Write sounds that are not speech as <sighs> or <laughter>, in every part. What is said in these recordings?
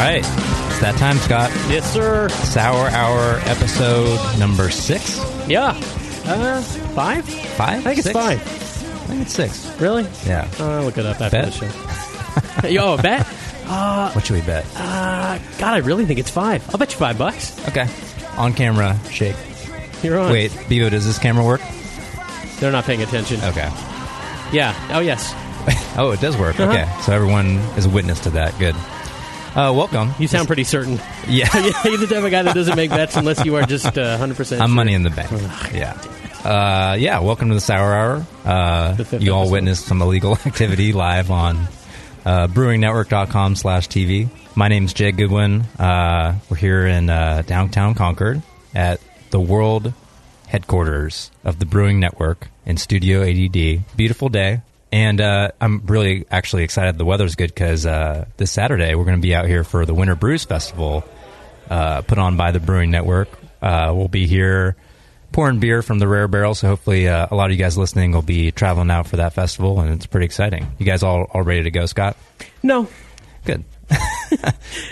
Right. It's that time, Scott. Yes, sir. Sour Hour episode number six? Yeah. Uh, five? Five? I think it's five. I think it's six. Really? Yeah. Uh, look it up after Bet? the show. <laughs> Yo, a bet? what should we bet? Uh, God, I really think it's five. I'll bet you five bucks. Okay. On camera, shake. You're on. Wait, Bevo, does this camera work? They're not paying attention. Okay. Yeah. Oh, yes. <laughs> Oh, it does work. Uh-huh. Okay. So everyone is a witness to that. Good. Uh, welcome. You sound pretty certain. <laughs> Yeah. <laughs> You're the type of guy that doesn't make bets unless you are just uh, 100% I'm sure. money in the bank. Yeah. Uh, yeah, welcome to the Sour Hour. Uh, you all witnessed some illegal <laughs> activity live on uh, brewingnetwork.com slash TV. My name's Jay Goodwin. Uh, we're here in uh, downtown Concord at the world headquarters of the Brewing Network in Studio ADD. Beautiful day. And uh, I'm really actually excited the weather's good because uh, this Saturday we're going to be out here for the Winter Brews Festival uh, put on by the Brewing Network. Uh, we'll be here pouring beer from the Rare Barrel, so hopefully uh, a lot of you guys listening will be traveling out for that festival, and it's pretty exciting. You guys all, all ready to go, Scott? No. Good. <laughs>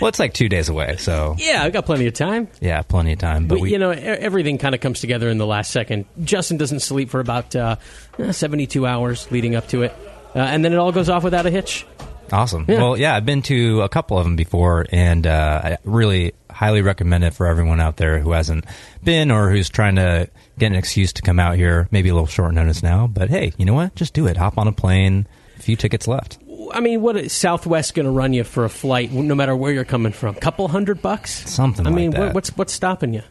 well, it's like two days away, so Yeah, I've got plenty of time. yeah, plenty of time. But But, we, you know, everything kind of comes together in the last second. Justin doesn't sleep for about uh, eh, 72 hours leading up to it. Uh, and then it all goes off without a hitch. Awesome. Yeah. Well, yeah, I've been to a couple of them before, and uh, I really highly recommend it for everyone out there who hasn't been or who's trying to get an excuse to come out here. Maybe a little short notice now, but hey, you know what? Just do it. Hop on a plane. A few tickets left. I mean, what is Southwest going to run you for a flight, no matter where you're coming from? Couple hundred bucks? Something I like mean, that. What, what's what's stopping you?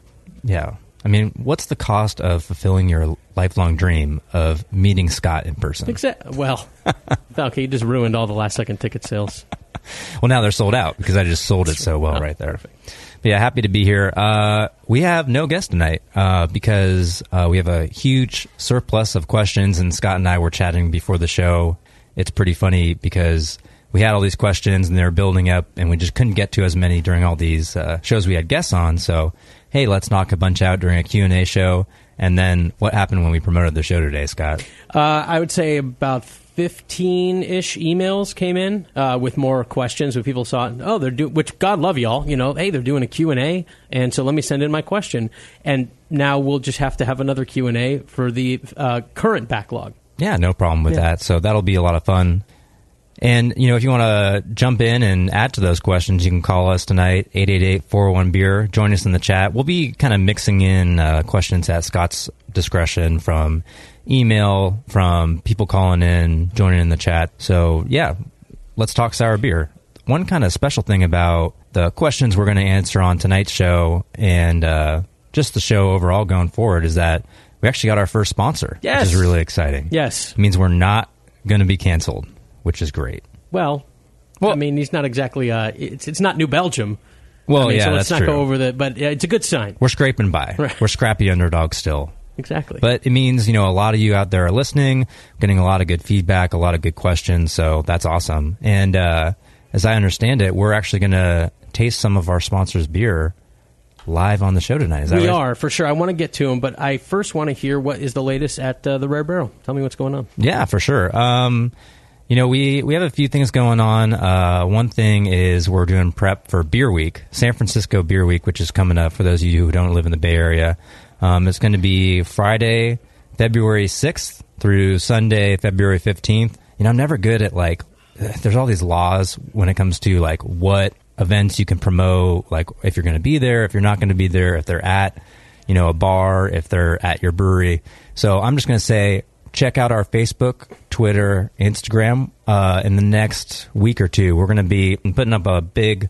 Yeah. I mean, what's the cost of fulfilling your lifelong dream of meeting Scott in person? Exactly. Well, <laughs> okay, you just ruined all the last second ticket sales. <laughs> Well, now they're sold out because I just sold it so well Oh, right there. But yeah, happy to be here. Uh, we have no guest tonight uh, because uh, we have a huge surplus of questions, and Scott and I were chatting before the show. It's pretty funny because we had all these questions and they were building up, and we just couldn't get to as many during all these uh, shows we had guests on. So, hey, let's knock a bunch out during a Q and A show. And then what happened when we promoted the show today, Scott? Uh, I would say about 15 ish emails came in uh, with more questions when people saw, oh, they're doing, which God love y'all, you know, hey, they're doing a Q&A, and so let me send in my question. And now we'll just have to have another Q&A for the uh, current backlog. Yeah, no problem with Yeah. that. So that'll be a lot of fun. And, you know, if you want to jump in and add to those questions, you can call us tonight, 888-401-BEER. Join us in the chat. We'll be kind of mixing in uh, questions at Scott's discretion from email, from people calling in, joining in the chat. So, yeah, let's talk sour beer. One kind of special thing about the questions we're going to answer on tonight's show and uh, just the show overall going forward is that we actually got our first sponsor, Yes. which is really exciting. Yes. It means we're not going to be canceled, which is great. Well, Well- I mean, he's not exactly, uh, it's, it's not New Belgium. Well, I mean, yeah, so let's that's not true. go over that, but it's a good sign. We're scraping by. Right. We're scrappy underdogs still. Exactly. But it means, you know, a lot of you out there are listening, getting a lot of good feedback, a lot of good questions. So that's awesome. And uh, as I understand it, we're actually going to taste some of our sponsors' beer live on the show tonight. Is that we right? are, for sure. I want to get to him, but I first want to hear what is the latest at uh, the Rare Barrel. Tell me what's going on. Yeah, for sure. Um, you know, we, we have a few things going on. Uh, one thing is we're doing prep for Beer Week, San Francisco Beer Week, which is coming up for those of you who don't live in the Bay Area. Um, it's going to be Friday, February 6th through Sunday, February 15th. You know, I'm never good at like, <sighs> there's all these laws when it comes to like what events you can promote, like if you're going to be there, if you're not going to be there, if they're at, you know, a bar, if they're at your brewery. So I'm just going to say, check out our Facebook, Twitter, Instagram. Uh, in the next week or two, we're going to be putting up a big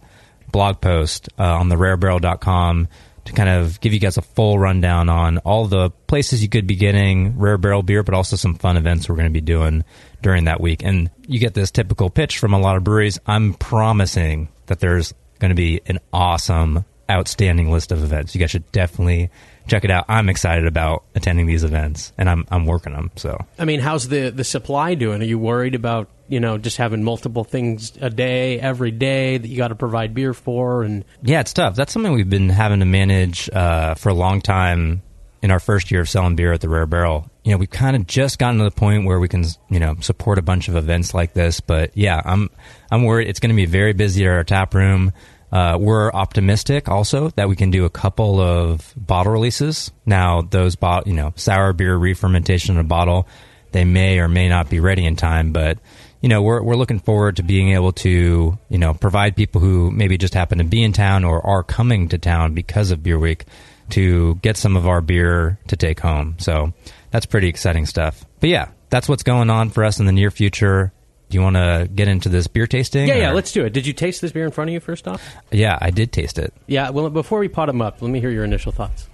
blog post uh, on the rarebarrel.com to kind of give you guys a full rundown on all the places you could be getting rare barrel beer, but also some fun events we're going to be doing during that week. And you get this typical pitch from a lot of breweries. I'm promising that there's going to be an awesome, outstanding list of events. You guys should definitely check it out. I'm excited about attending these events, and I'm I'm working them. So, I mean, how's the the supply doing? Are you worried about you know just having multiple things a day, every day that you got to provide beer for? And yeah, it's tough. That's something we've been having to manage uh, for a long time. In our first year of selling beer at the Rare Barrel, you know, we've kind of just gotten to the point where we can, you know, support a bunch of events like this. But yeah, I'm I'm worried it's going to be very busy at our tap room. Uh, we're optimistic also that we can do a couple of bottle releases. Now, those bot, you know, sour beer re-fermentation in a bottle, they may or may not be ready in time, but you know, we're we're looking forward to being able to, you know, provide people who maybe just happen to be in town or are coming to town because of Beer Week to get some of our beer to take home. So that's pretty exciting stuff. But yeah, that's what's going on for us in the near future. Do you want to get into this beer tasting? yeah, yeah, let's do it. Did you taste this beer in front of you first off? Yeah, I did taste it. Yeah. Well, before we pot them up, let me hear your initial thoughts.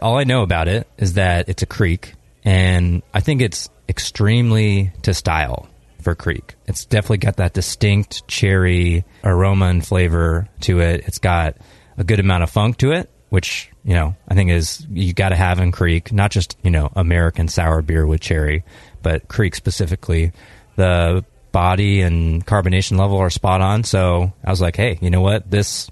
All I know about it is that it's a kriek, and I think it's extremely to style for kriek. It's definitely got that distinct cherry aroma and flavor to it. It's got a good amount of funk to it, which you know I think is you got to have in kriek. Not just you know American sour beer with cherry, but kriek specifically. The body and carbonation level are spot on. So I was like, hey, you know what? This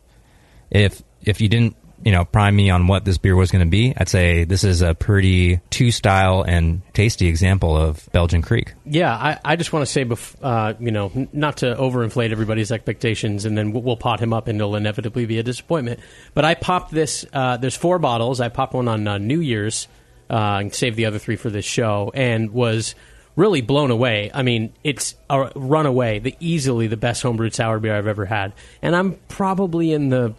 if if you didn't you know prime me on what this beer was going to be, I'd say this is a pretty two style and tasty example of Belgian Kriek. Yeah, I, I just want to say, bef- uh, you know, n- not to overinflate everybody's expectations, and then we'll, we'll pot him up, and it'll inevitably be a disappointment. But I popped this. Uh, there's four bottles. I popped one on uh, New Year's, uh, and saved the other three for this show, and was really blown away. I mean, it's a runaway, the easily the best homebrewed sour beer I've ever had, and I'm probably in the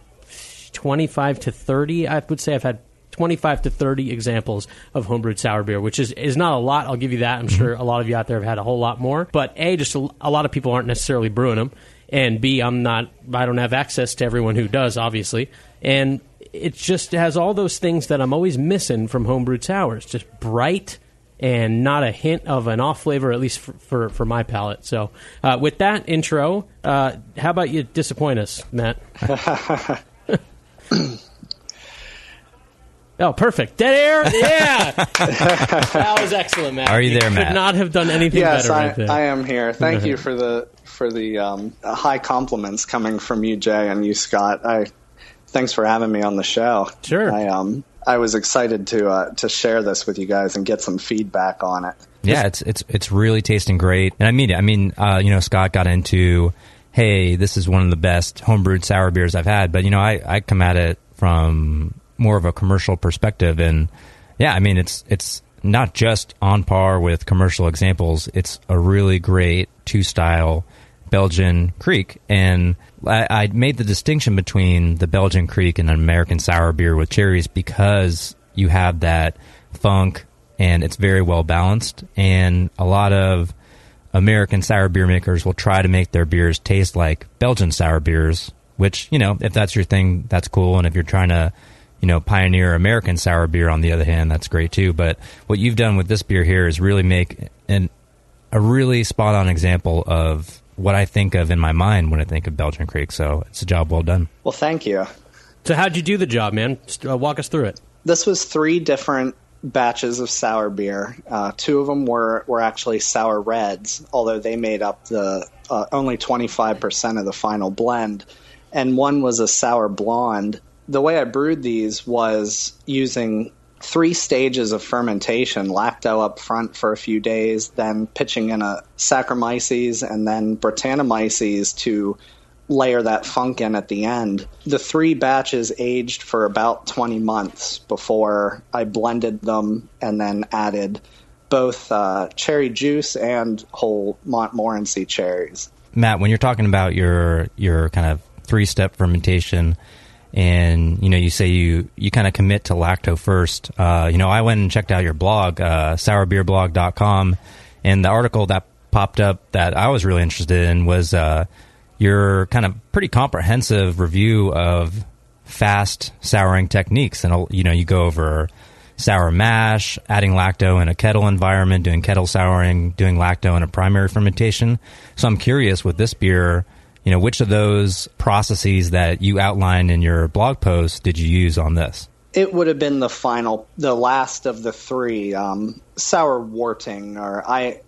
25 to 30. I would say I've had 25 to 30 examples of homebrewed sour beer, which is, is not a lot. I'll give you that. I'm sure a lot of you out there have had a whole lot more. But A, just a, a lot of people aren't necessarily brewing them. And B, I'm not, I don't have access to everyone who does, obviously. And it just has all those things that I'm always missing from homebrewed sours. Just bright and not a hint of an off flavor, at least for, for, for my palate. So, uh, with that intro, uh, how about you disappoint us, Matt? <laughs> <clears throat> Oh, perfect. Dead air? Yeah. <laughs> that was excellent, Matt. Are you there, could Matt? not have done anything Yes, better I, right. I am here. Thank you <laughs> for the for the um, high compliments coming from you, Jay, and you, Scott. I thanks for having me on the show. Sure. I um I was excited to uh, to share this with you guys and get some feedback on it. Yeah, it's it's it's really tasting great, and I mean it. I mean, uh, you know, Scott got into, hey, this is one of the best homebrewed sour beers I've had, but you know, I I come at it from more of a commercial perspective, and yeah, I mean, it's it's not just on par with commercial examples. It's a really great two style Belgian Kriek, and I, I made the distinction between the Belgian Kriek and an American sour beer with cherries because you have that funk and it's very well balanced. And a lot of American sour beer makers will try to make their beers taste like Belgian sour beers, which, you know, if that's your thing, that's cool. And if you're trying to, you know, pioneer American sour beer on the other hand, that's great too. But what you've done with this beer here is really make an, a really spot on example of what I think of in my mind when I think of Belgian Kriek. So it's a job well done. Well, thank you. so, how'd you do the job, man? Just, uh, walk us through it. This was three different batches of sour beer. Uh, two of them were, were actually sour reds, although they made up the uh, only 25% of the final blend. And one was a sour blonde. The way I brewed these was using three stages of fermentation lacto up front for a few days, then pitching in a Saccharomyces and then Brettanomyces to layer that funk in at the end. The three batches aged for about 20 months before I blended them and then added both uh, cherry juice and whole Montmorency cherries. Matt, when you're talking about your your kind of three step fermentation, and you know you say you you kind of commit to lacto first. Uh, you know, I went and checked out your blog, uh, sourbeerblog.com, and the article that popped up that I was really interested in was uh, your kind of pretty comprehensive review of fast souring techniques, and you know you go over sour mash, adding lacto in a kettle environment, doing kettle souring, doing lacto in a primary fermentation. So I'm curious with this beer, you know, which of those processes that you outlined in your blog post did you use on this? It would have been the final, the last of the three. Um, sour worting, or I,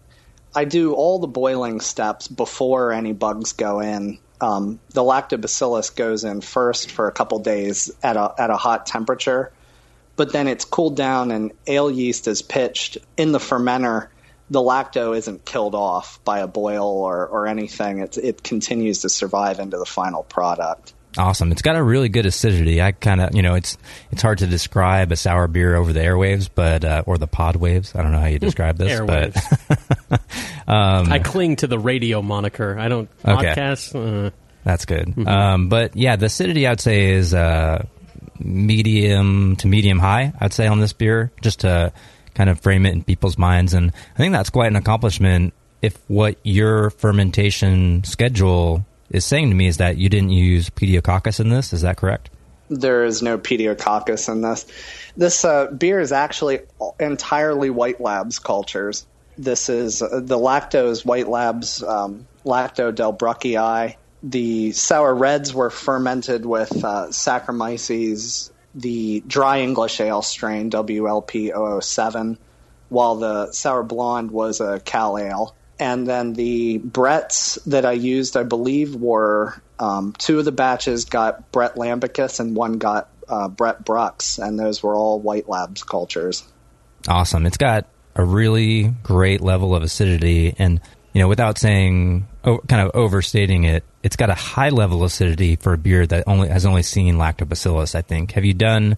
I do all the boiling steps before any bugs go in. Um, the lactobacillus goes in first for a couple days at a at a hot temperature, but then it's cooled down and ale yeast is pitched in the fermenter. The lacto isn't killed off by a boil or, or anything. It, it continues to survive into the final product. Awesome. It's got a really good acidity. I kind of, you know, it's it's hard to describe a sour beer over the airwaves, but uh, or the pod waves. I don't know how you <laughs> describe this, but <laughs> um, I cling to the radio moniker. I don't podcast. Uh, That's good. Mm-hmm. Um, but yeah, the acidity I'd say is uh, medium to medium high, I'd say, on this beer, just to kind of frame it in people's minds. And I think that's quite an accomplishment if what your fermentation schedule is saying to me is that you didn't use pediococcus in this. Is that correct? There is no pediococcus in this. This uh, beer is actually entirely White Labs cultures. This is uh, the lactose White Labs um, Lacto delbrueckii the sour reds were fermented with uh, Saccharomyces, the dry English ale strain WLP 007, while the sour blonde was a cal ale. And then the Bretts that I used, I believe, were um, two of the batches got Brett Lambicus and one got uh, Brett Brux, and those were all White Labs cultures. Awesome. It's got a really great level of acidity, and you know, without saying kind of overstating it, it's got a high level acidity for a beer that only has only seen lactobacillus. I think. Have you done,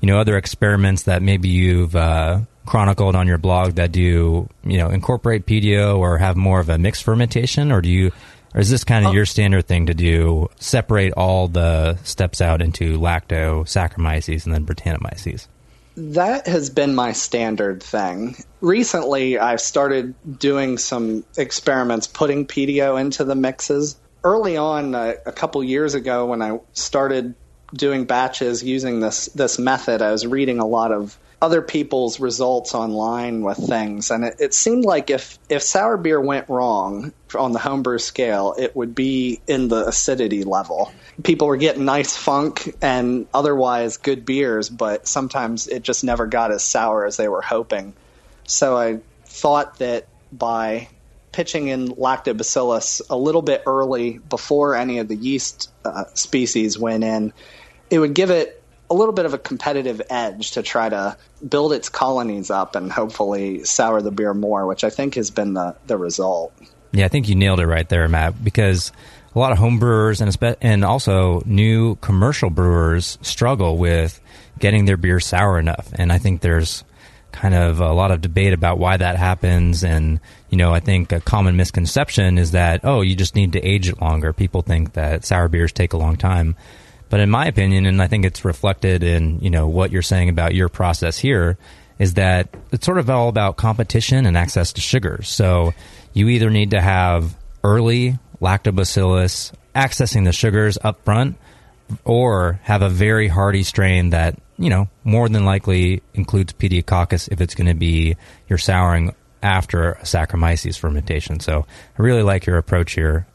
you know, other experiments that maybe you've uh, chronicled on your blog that do, you know, incorporate pedio or have more of a mixed fermentation, or do you? Or is this kind of oh. your standard thing to do? Separate all the steps out into lacto, Saccharomyces, and then Brettanomyces. That has been my standard thing. Recently, I've started doing some experiments putting pedio into the mixes. Early on, uh, a couple years ago, when I started doing batches using this this method, I was reading a lot of other people's results online with things, and it, it seemed like if if sour beer went wrong on the homebrew scale, it would be in the acidity level. People were getting nice funk and otherwise good beers, but sometimes it just never got as sour as they were hoping. So I thought that by pitching in lactobacillus a little bit early before any of the yeast uh, species went in, it would give it a little bit of a competitive edge to try to build its colonies up and hopefully sour the beer more, which I think has been the, the result. Yeah, I think you nailed it right there, Matt, because a lot of home brewers and, and also new commercial brewers struggle with getting their beer sour enough. And I think there's kind of a lot of debate about why that happens. And, you know, I think a common misconception is that, oh, you just need to age it longer. People think that sour beers take a long time. But in my opinion, and I think it's reflected in you know what you're saying about your process here, is that it's sort of all about competition and access to sugars. So you either need to have early lactobacillus accessing the sugars up front, or have a very hardy strain that you know more than likely includes pediococcus if it's going to be your souring after a Saccharomyces fermentation. So I really like your approach here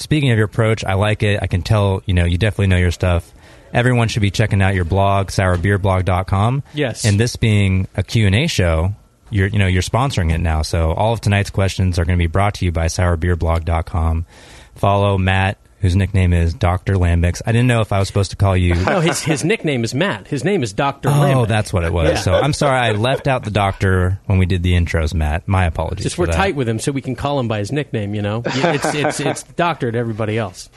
speaking of your approach, I like it. I can tell, you know, you definitely know your stuff. Everyone should be checking out your blog, sourbeerblog.com. Yes. And this being a Q&A show, you're, you know, you're sponsoring it now. So all of tonight's questions are going to be brought to you by sourbeerblog.com. Follow Matt whose nickname is Dr. Lambix. I didn't know if I was supposed to call you. <laughs> no, his, his nickname is Matt. His name is Dr. Oh, that's what it was. Yeah. So I'm sorry I left out the doctor when we did the intros, Matt. My apologies. Just we're that. tight with him so we can call him by his nickname, you know? It's, it's, it's doctor to everybody else.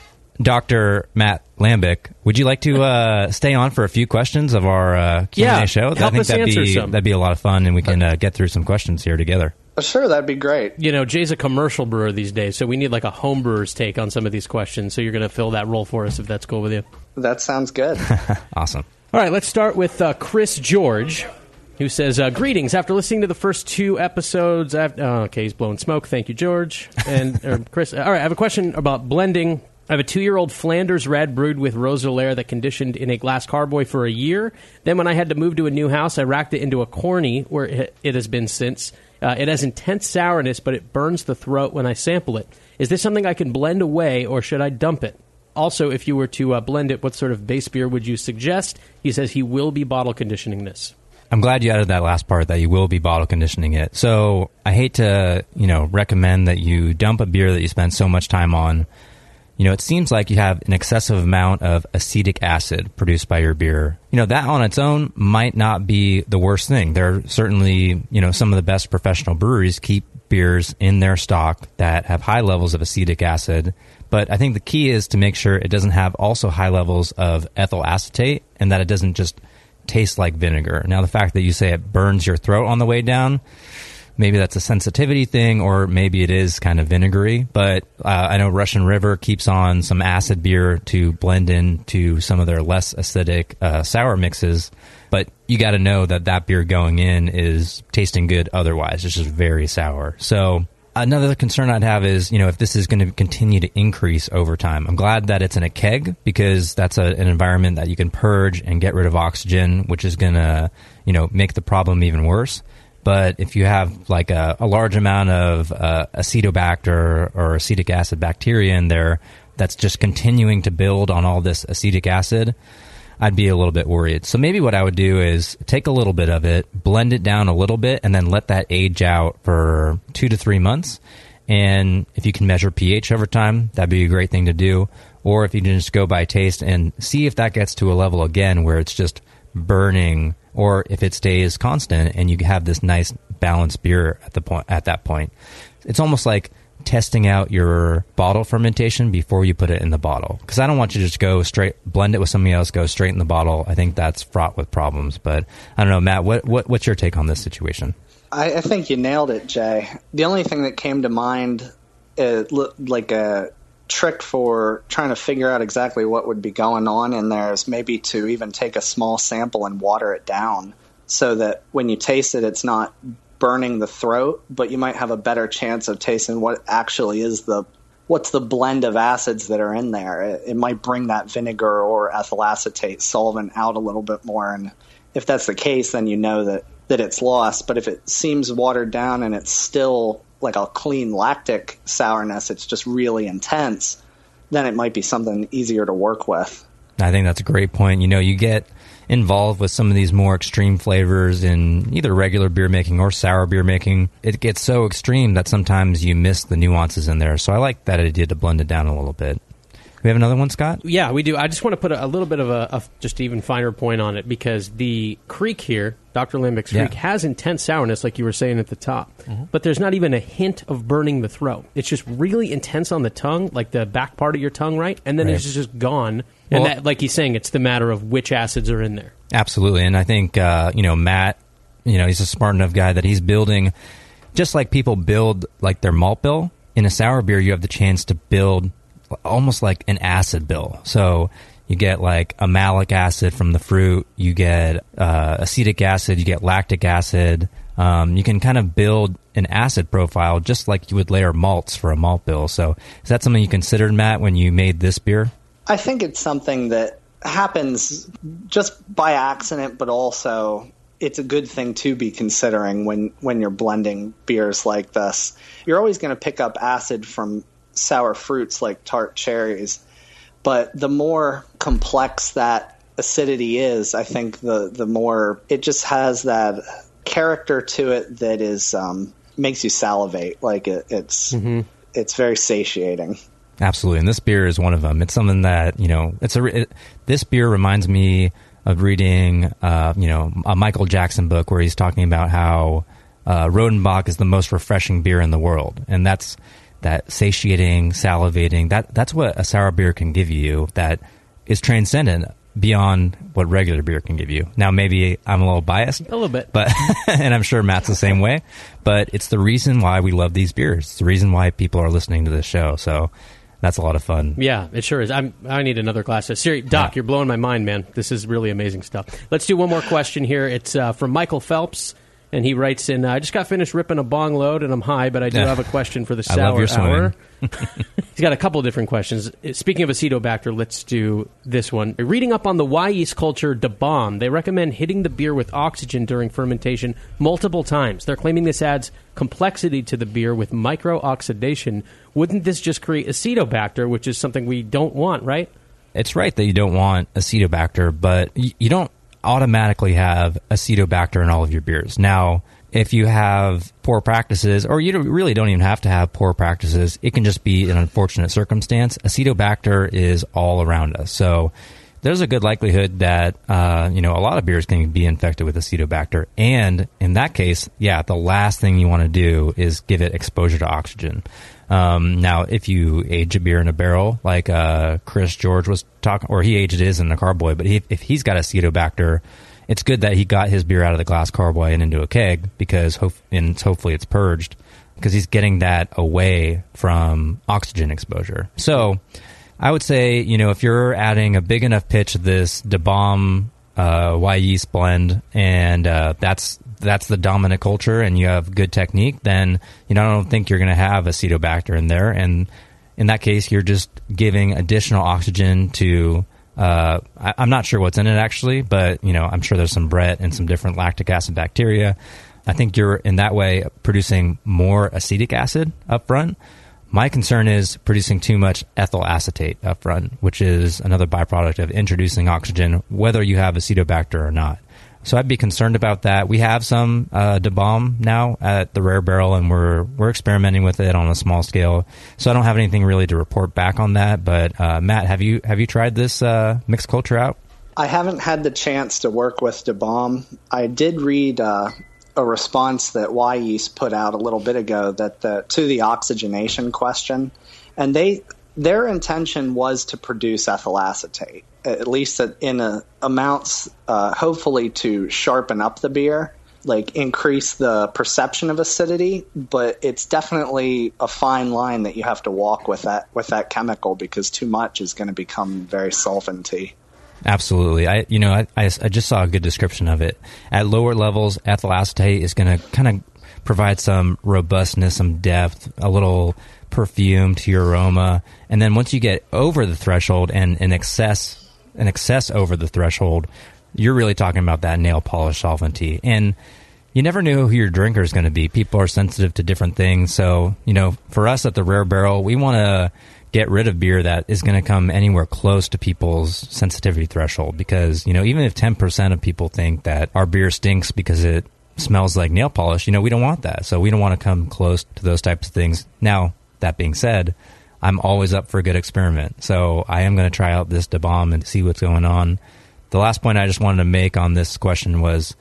Dr. Matt Lambic, would you like to uh, stay on for a few questions of our uh, Q&A yeah, show? I think that'd be some. that'd be a lot of fun, and we can uh, get through some questions here together. Sure, that'd be great. You know, Jay's a commercial brewer these days, so we need like a home brewer's take on some of these questions. So you're going to fill that role for us if that's cool with you. That sounds good. <laughs> awesome. All right, let's start with uh, Chris George, who says, uh, "Greetings. After listening to the first two episodes, I've, oh, okay, he's blowing smoke. Thank you, George and <laughs> or Chris. All right, I have a question about blending I have a two year old Flanders red brewed with Roeselare that conditioned in a glass carboy for a year. Then, when I had to move to a new house, I racked it into a corny where it, it has been since. Uh, it has intense sourness, but it burns the throat when I sample it. Is this something I can blend away, or should I dump it? Also, if you were to uh, blend it, what sort of base beer would you suggest? He says he will be bottle conditioning this. I'm glad you added that last part that you will be bottle conditioning it. So I hate to, you know, recommend that you dump a beer that you spend so much time on. You know, it seems like you have an excessive amount of acetic acid produced by your beer. You know, that on its own might not be the worst thing. There are certainly, you know, some of the best professional breweries keep beers in their stock that have high levels of acetic acid. But I think the key is to make sure it doesn't have also high levels of ethyl acetate and that it doesn't just taste like vinegar. Now, the fact that you say it burns your throat on the way down, maybe that's a sensitivity thing, or maybe it is kind of vinegary. But uh, I know Russian River keeps on some acid beer to blend in to some of their less acidic uh, sour mixes. But you got to know that that beer going in is tasting good otherwise. It's just very sour. So Another concern I'd have is, you know, if this is going to continue to increase over time. I'm glad that it's in a keg because that's a, an environment that you can purge and get rid of oxygen, which is going to, you know, make the problem even worse. But if you have like a, a large amount of uh, acetobacter or acetic acid bacteria in there that's just continuing to build on all this acetic acid, I'd be a little bit worried. So maybe what I would do is take a little bit of it, blend it down a little bit, and then let that age out for two to three months. And if you can measure pH over time, that'd be a great thing to do. Or if you just go by taste and see if that gets to a level again where it's just burning, or if it stays constant and you have this nice balanced beer at the point at that point. It's almost like testing out your bottle fermentation before you put it in the bottle. Because I don't want you to just go straight, blend it with something else, go straight in the bottle. I think that's fraught with problems. But I don't know, Matt, what, what what's your take on this situation? I, I think you nailed it, Jay. The only thing that came to mind, uh, like a trick for trying to figure out exactly what would be going on in there is maybe to even take a small sample and water it down so that when you taste it, it's not burning the throat, but you might have a better chance of tasting what actually is the what's the blend of acids that are in there. It, it might bring that vinegar or ethyl acetate solvent out a little bit more, and if that's the case, then you know that that it's lost. But if it seems watered down and it's still like a clean lactic sourness, it's just really intense, then it might be something easier to work with. I think that's a great point. You know, you get involved with some of these more extreme flavors in either regular beer making or sour beer making, it gets so extreme that sometimes you miss the nuances in there. So I like that idea to blend it down a little bit. We have another one, Scott? Yeah, we do. I just want to put a, a little bit of a, a, just even finer point on it because the kriek here, Dr. Lambic's Yeah. kriek, has intense sourness, like you were saying at the top. Mm-hmm. But there's not even a hint of burning the throat. It's just really intense on the tongue, like the back part of your tongue, right? And then Right. it's just gone. And Well- that, like he's saying, it's the matter of which acids are in there. Absolutely. And I think, uh, you know, Matt, you know, he's a smart enough guy that he's building, just like people build like their malt bill. In a sour beer, you have the chance to build almost like an acid bill. So you get like a malic acid from the fruit, you get uh, acetic acid, you get lactic acid. Um, you can kind of build an acid profile just like you would layer malts for a malt bill. So is that something you considered, Matt, when you made this beer? I think it's something that happens just by accident, but also it's a good thing to be considering when, when you're blending beers like this. You're always going to pick up acid from sour fruits like tart cherries, but the more complex that acidity is, I think the, the more it just has that character to it that is um, makes you salivate. Like it, it's it's very satiating. Absolutely, and this beer is one of them. It's something that you know. It's a. It, this beer reminds me of reading, uh, you know, a Michael Jackson book where he's talking about how uh, Rodenbach is the most refreshing beer in the world, and that's that satiating, salivating. That that's what a sour beer can give you. That is transcendent beyond what regular beer can give you. Now, maybe I'm a little biased, A little bit. but <laughs> and I'm sure Matt's the same way. But it's the reason why we love these beers. It's the reason why people are listening to this show. So that's a lot of fun. Yeah, it sure is. I'm, I need another glass. of Siri, Doc, Yeah. you're blowing my mind, man. This is really amazing stuff. Let's do one more question here. It's uh, from Michael Phelps. And he writes in, "I just got finished ripping a bong load, and I'm high, but I do <laughs> have a question for the I love sour your hour." <laughs> <laughs> He's got a couple of different questions. Uh, speaking of acetobacter, let's do this one. Reading up on the Y yeast culture de bomb, they recommend hitting the beer with oxygen during fermentation multiple times. They're claiming this adds complexity to the beer with micro oxidation. Wouldn't this just create acetobacter, which is something we don't want, right? It's right that you don't want acetobacter, but y- you don't automatically have acetobacter in all of your beers. Now, if you have poor practices, or you really don't even have to have poor practices, it can just be an unfortunate circumstance. Acetobacter is all around us. So there's a good likelihood that, uh, you know, a lot of beers can be infected with acetobacter. And in that case, yeah, the last thing you want to do is give it exposure to oxygen. Um, now, if you age a beer in a barrel, like uh, Chris George was talking, or he aged his in the carboy, but he, if he's got a acetobacter, it's good that he got his beer out of the glass carboy and into a keg because hope, and hopefully it's purged because he's getting that away from oxygen exposure. So, I would say, you know, if you're adding a big enough pitch of this DeBomb uh, Y yeast blend, and uh, that's that's the dominant culture, and you have good technique, then you know I don't think you're going to have acetobacter in there, and in that case, you're just giving additional oxygen to. Uh, I, I'm not sure what's in it actually, but you know I'm sure there's some Brett and some different lactic acid bacteria. I think you're in that way producing more acetic acid up front. My concern is producing too much ethyl acetate up front, which is another byproduct of introducing oxygen, whether you have acetobacter or not. So I'd be concerned about that. We have some uh, DeBomb now at the Rare Barrel, and we're we're experimenting with it on a small scale. So I don't have anything really to report back on that. But uh, Matt, have you have you tried this uh, mixed culture out? I haven't had the chance to work with DeBomb. I did read uh, a response that Y Yeast put out a little bit ago that the, to the oxygenation question, and they their intention was to produce ethyl acetate, at least in a, amounts, uh, hopefully to sharpen up the beer, like increase the perception of acidity. But it's definitely a fine line that you have to walk with that with that chemical because too much is going to become very solventy. Absolutely. I you know I, I, I just saw a good description of it. At lower levels, ethyl acetate is going to kind of provide some robustness, some depth, a little perfume to your aroma, and then once you get over the threshold and in excess, an excess over the threshold, you're really talking about that nail polish solventy and. You never know who your drinker is going to be. People are sensitive to different things. So, you know, for us at the Rare Barrel, we want to get rid of beer that is going to come anywhere close to people's sensitivity threshold because you know even if 10% of people think that our beer stinks because it smells like nail polish you know we don't want that so we don't want to come close to those types of things now that being said i'm always up for a good experiment so i am going to try out this DeBomb and see what's going on the last point i just wanted to make on this question was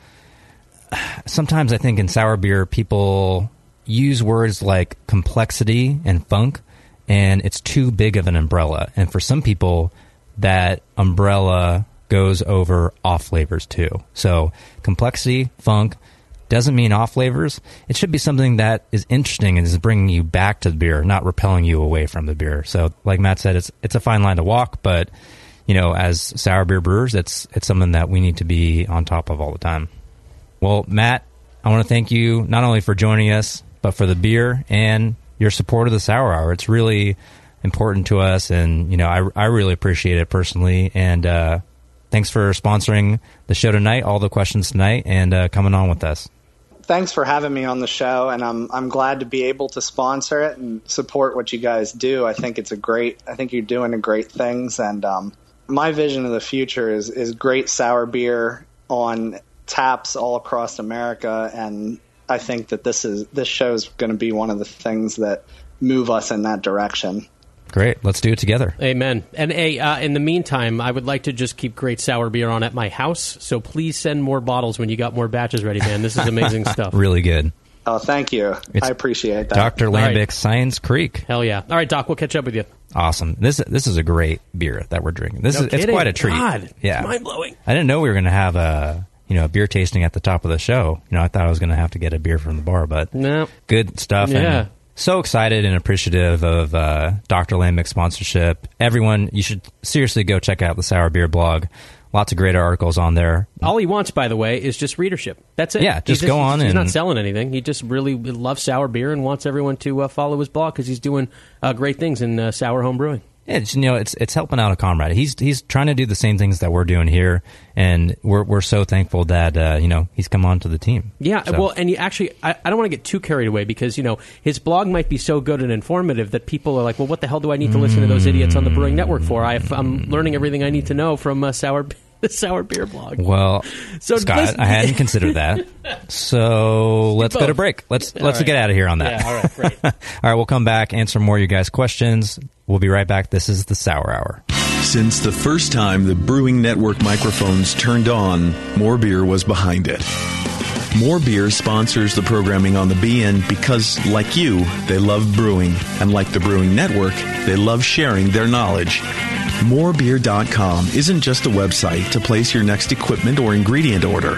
<sighs> sometimes i think in sour beer people use words like complexity and funk and it's too big of an umbrella. And for some people, that umbrella goes over off flavors too. So complexity, funk, doesn't mean off flavors. It should be something that is interesting and is bringing you back to the beer, not repelling you away from the beer. So, like Matt said, it's it's a fine line to walk, but you know, as sour beer brewers, it's it's something that we need to be on top of all the time. Well, Matt, I want to thank you not only for joining us, but for the beer and your support of the Sour Hour. It's really important to us, and you know, I, I really appreciate it personally. And uh, thanks for sponsoring the show tonight, all the questions tonight, and uh, coming on with us. Thanks for having me on the show, and I'm I'm glad to be able to sponsor it and support what you guys do. I think it's a great. I think you're doing great things, and um, my vision of the future is is great sour beer on taps all across America, and I think that this is this show is going to be one of the things that move us in that direction. Great, let's do it together. Amen. And hey, uh, in the meantime, I would like to just keep great sour beer on at my house. So please send more bottles when you got more batches ready, man. This is amazing <laughs> stuff. Really good. Oh, thank you. It's I appreciate that. Dr. right. Lambic, Science Kriek. Hell yeah! All right, Doc, we'll catch up with you. Awesome. This this is a great beer that we're drinking. This No is it's quite a treat. God, yeah, it's mind-blowing. I didn't know we were going to have a you know a beer tasting at the top of the show. You know, I thought I was going to have to get a beer from the bar, but No. good stuff. Yeah. And so excited and appreciative of uh, Dr. Lambic sponsorship. Everyone, you should seriously go check out the Sour Beer blog. lots of great articles on there. All he wants, by the way, is just readership. That's it. Yeah, He's just go on He's and- not selling anything. He just really loves sour beer and wants everyone to uh, follow his blog because he's doing uh, great things in uh, sour home brewing. Yeah, it's, you know, it's it's helping out a comrade. He's he's trying to do the same things that we're doing here, and we're we're so thankful that uh, you know he's come on to the team. Yeah, So- well, and you actually, I, I don't want to get too carried away because you know his blog might be so good and informative that people are like, well, what the hell do I need to listen to those idiots on the Brewing Network for? I, I'm learning everything I need to know from uh, sour the sour beer blog. Well, <laughs> So Scott, listen- I hadn't considered that. <laughs> So let's go to both. break. Let's All let's right. get out of here on that. Yeah, all right, great. <laughs> all right, we'll come back, answer more of you guys' questions. We'll be right back. This is the Sour Hour. Since the first time the Brewing Network microphones turned on, More Beer was behind it. More Beer sponsors the programming on the BN because, like you, they love brewing. And like the Brewing Network, they love sharing their knowledge. Morebeer.com isn't just a website to place your next equipment or ingredient order.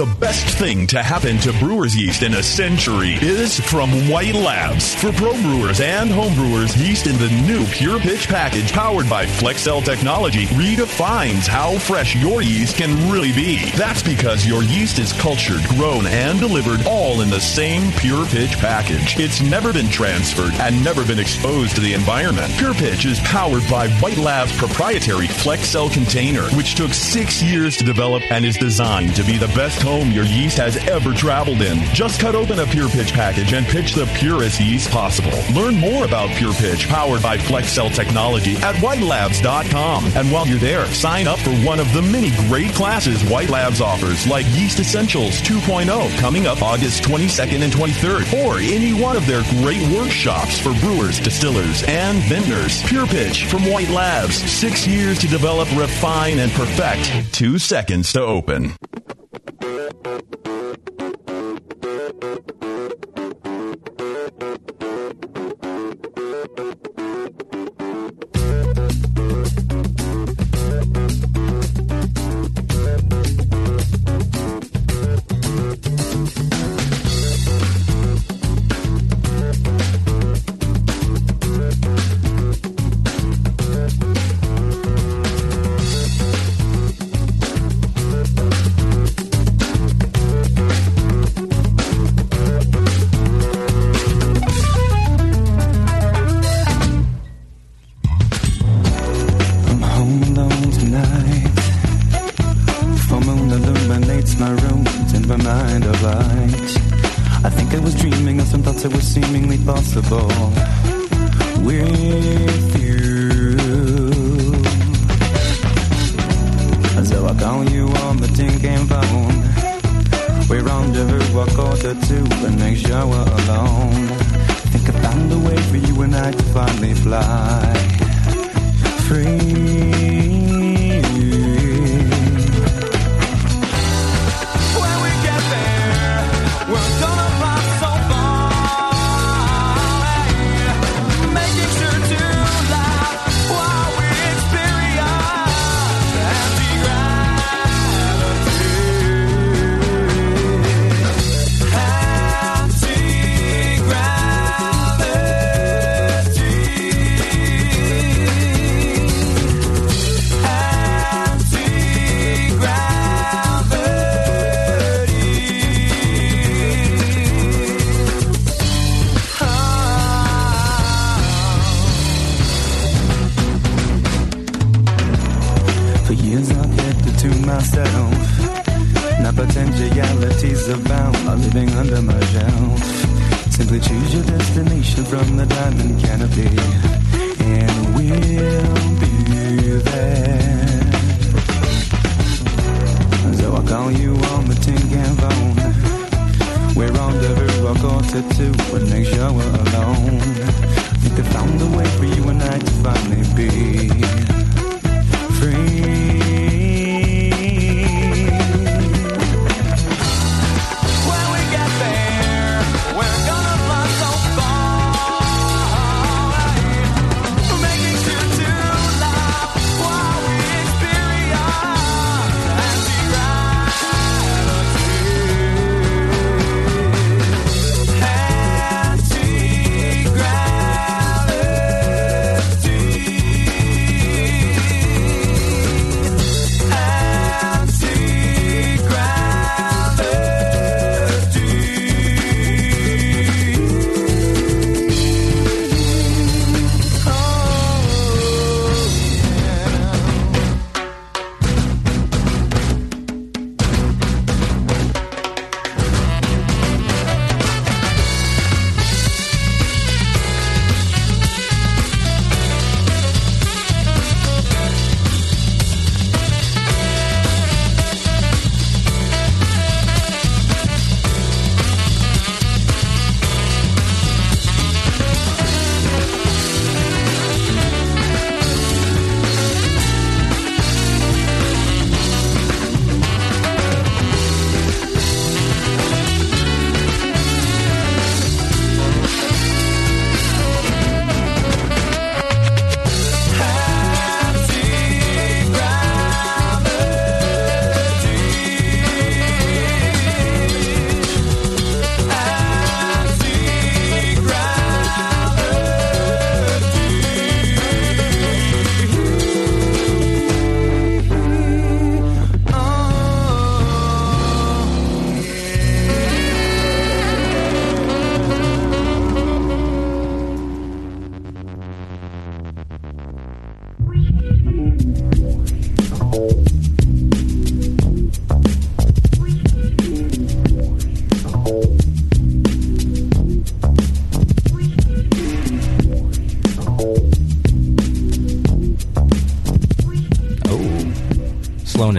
The best thing to happen to brewer's yeast in a century is from White Labs. For pro brewers and home brewers, yeast in the new Pure Pitch package powered by FlexCell technology redefines how fresh your yeast can really be. That's because your yeast is cultured, grown, and delivered all in the same Pure Pitch package. It's never been transferred and never been exposed to the environment. Pure Pitch is powered by White Labs' proprietary FlexCell container, which took six years to develop and is designed to be the best home your yeast has ever traveled in. Just cut open a Pure Pitch package and pitch the purest yeast possible. Learn more about Pure Pitch powered by FlexCell technology at whitelabs.com. And while you're there, sign up for one of the many great classes White Labs offers, like Yeast Essentials 2.0 coming up August 22nd and 23rd, or any one of their great workshops for brewers, distillers, and vintners. Pure Pitch from White Labs. Six years to develop, refine, and perfect. Two seconds to open. I'm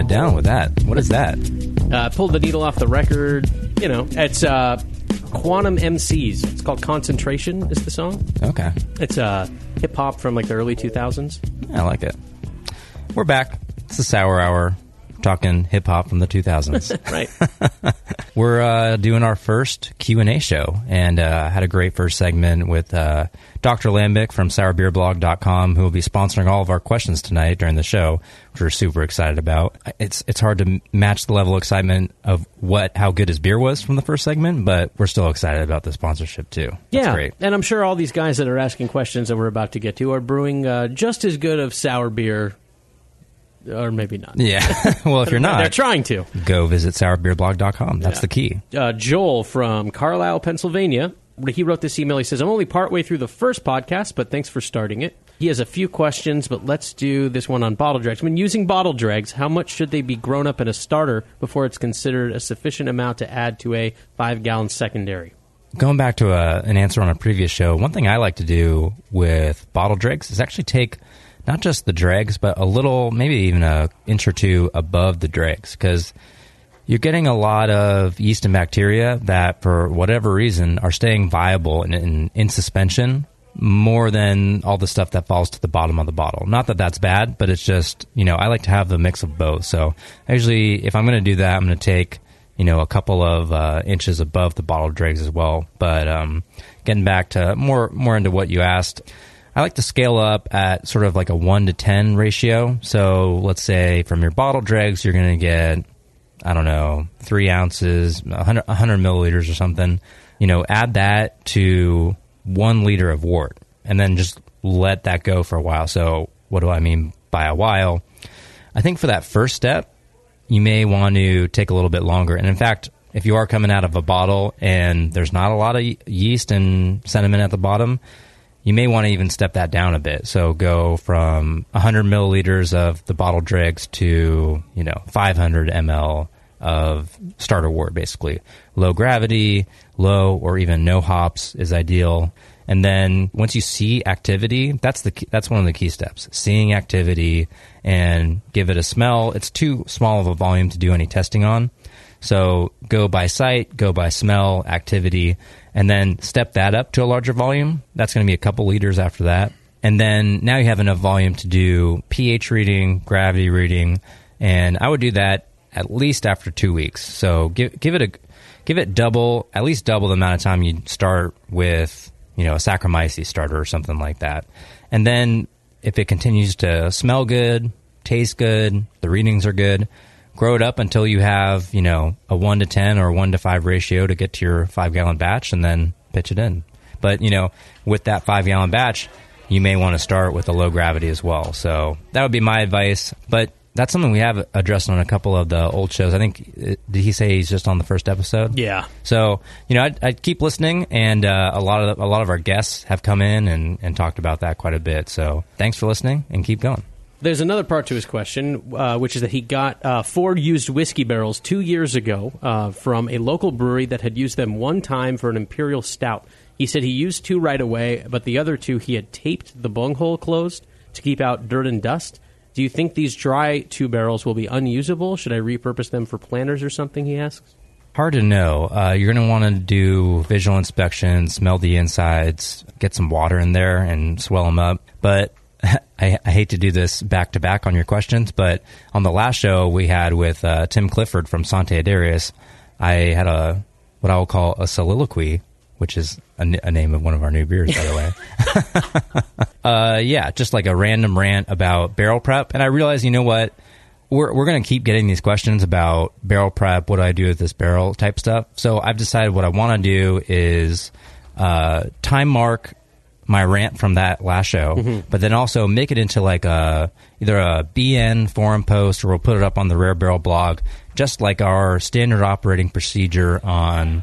it down with that. What is that? Uh, pulled the needle off the record. You know, it's uh, Quannum MCs. It's called Concentration. Is the song? Okay, It's uh, hip hop from like the early 2000s. I like it. We're back. It's the Sour Hour, talking hip hop from the 2000s. <laughs> Right. <laughs> We're uh, doing our first Q and A show, and uh, had a great first segment with uh, Dr. Lambic from SourBeerBlog.com, who will be sponsoring all of our questions tonight during the show, which we're super excited about. It's it's hard to match the level of excitement of what how good his beer was from the first segment, but we're still excited about the sponsorship too. That's yeah. great. And I'm sure all these guys that are asking questions that we're about to get to are brewing uh, just as good of sour beer, or maybe not. Yeah. <laughs> well, if you're not, They're trying to. go visit SourBeerBlog.com. That's the key. uh, Joel from Carlisle, Pennsylvania. He wrote this email. He says, I'm only partway through the first podcast, but thanks for starting it. He has a few questions, but let's do this one on bottle dregs. When using bottle dregs, how much should they be grown up in a starter before it's considered a sufficient amount to add to a five gallon secondary? Going back to a, an answer on a previous show, one thing I like to do with bottle dregs is actually take not just the dregs, but a little, maybe even an inch or two above the dregs, because you're getting a lot of yeast and bacteria that, for whatever reason, are staying viable in, in, in suspension more than all the stuff that falls to the bottom of the bottle. Not that that's bad, but it's just, you know, I like to have the mix of both. So actually, if I'm going to do that, I'm going to take, you know, a couple of uh, inches above the bottle dregs as well. But um, getting back to more more into what you asked, I like to scale up at sort of like a one to ten ratio. So let's say from your bottle dregs, you're going to get I don't know, three ounces, 100, 100 milliliters or something, you know, add that to one liter of wort and then just let that go for a while. So, what do I mean by a while? I think for that first step, you may want to take a little bit longer. And in fact, if you are coming out of a bottle and there's not a lot of yeast and sediment at the bottom, you may want to even step that down a bit. So go from 100 milliliters of the bottle dregs to, you know, 500 ml of starter wort, basically. Low gravity, low or even no hops is ideal. And then once you see activity, that's the that's one of the key steps. Seeing activity and give it a smell. It's too small of a volume to do any testing on. So go by sight, go by smell, activity, and then step that up to a larger volume. That's going to be a couple liters after that. And then now you have enough volume to do pH reading, gravity reading, and I would do that at least after two weeks. So give give it a give it double, at least double the amount of time you start with, you know, a Saccharomyces starter or something like that. And then if it continues to smell good, taste good, the readings are good, grow it up until you have, you know, a 1 to 10 or 1 to 5 ratio to get to your 5 gallon batch and then pitch it in. But, you know, with that 5 gallon batch, you may want to start with a low gravity as well. So that would be my advice. But that's something we have addressed on a couple of the old shows. I think, uh, did he say he's just on the first episode? Yeah. So you know, I'd, I'd keep listening, and uh, a lot of a lot of our guests have come in and, and talked about that quite a bit. So thanks for listening, and keep going. There's another part to his question, uh, which is that he got uh, four used whiskey barrels two years ago uh, from a local brewery that had used them one time for an imperial stout. He said he used two right away, but the other two he had taped the bunghole closed to keep out dirt and dust. Do you think these dry two barrels will be unusable? Should I repurpose them for planters or something? He asks. Hard to know. Uh, you're going to want to do visual inspection, smell the insides, get some water in there, and swell them up. But <laughs> I, I hate to do this back to back on your questions, but on the last show we had with uh, Tim Clifford from Sante Adairius, I had a what I will call a soliloquy, which is a, name of one of our new beers, by the way. <laughs> uh, yeah, just like a random rant about barrel prep, and I realized, you know what, we're we're going to keep getting these questions about barrel prep. What do I do with this barrel type stuff? So I've decided what I want to do is uh, time mark my rant from that last show, mm-hmm. but then also make it into like a either a BN forum post or we'll put it up on the Rare Barrel blog, just like our standard operating procedure on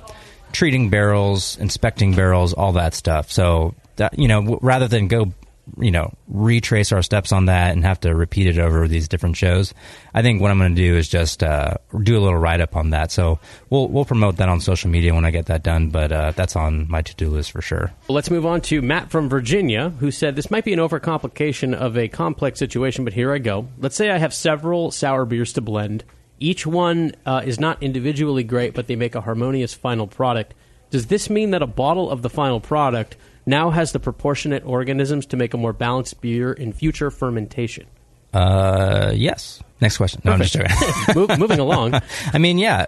treating barrels, inspecting barrels, all that stuff. So that you know, w- rather than go you know retrace our steps on that and have to repeat it over these different shows. I think what I'm going to do is just uh, do a little write up on that. So we'll we'll promote that on social media when I get that done. But uh, that's on my to do list for sure. Well, let's move on to Matt from Virginia, who said this might be an overcomplication of a complex situation, but here I go. Let's say I have several sour beers to blend. Each one uh, is not individually great, but they make a harmonious final product. Does this mean that a bottle of the final product now has the proportionate organisms to make a more balanced beer in future fermentation? Uh, yes. Next question. No, I'm just joking. <laughs> Move, moving along. <laughs> I mean, yeah,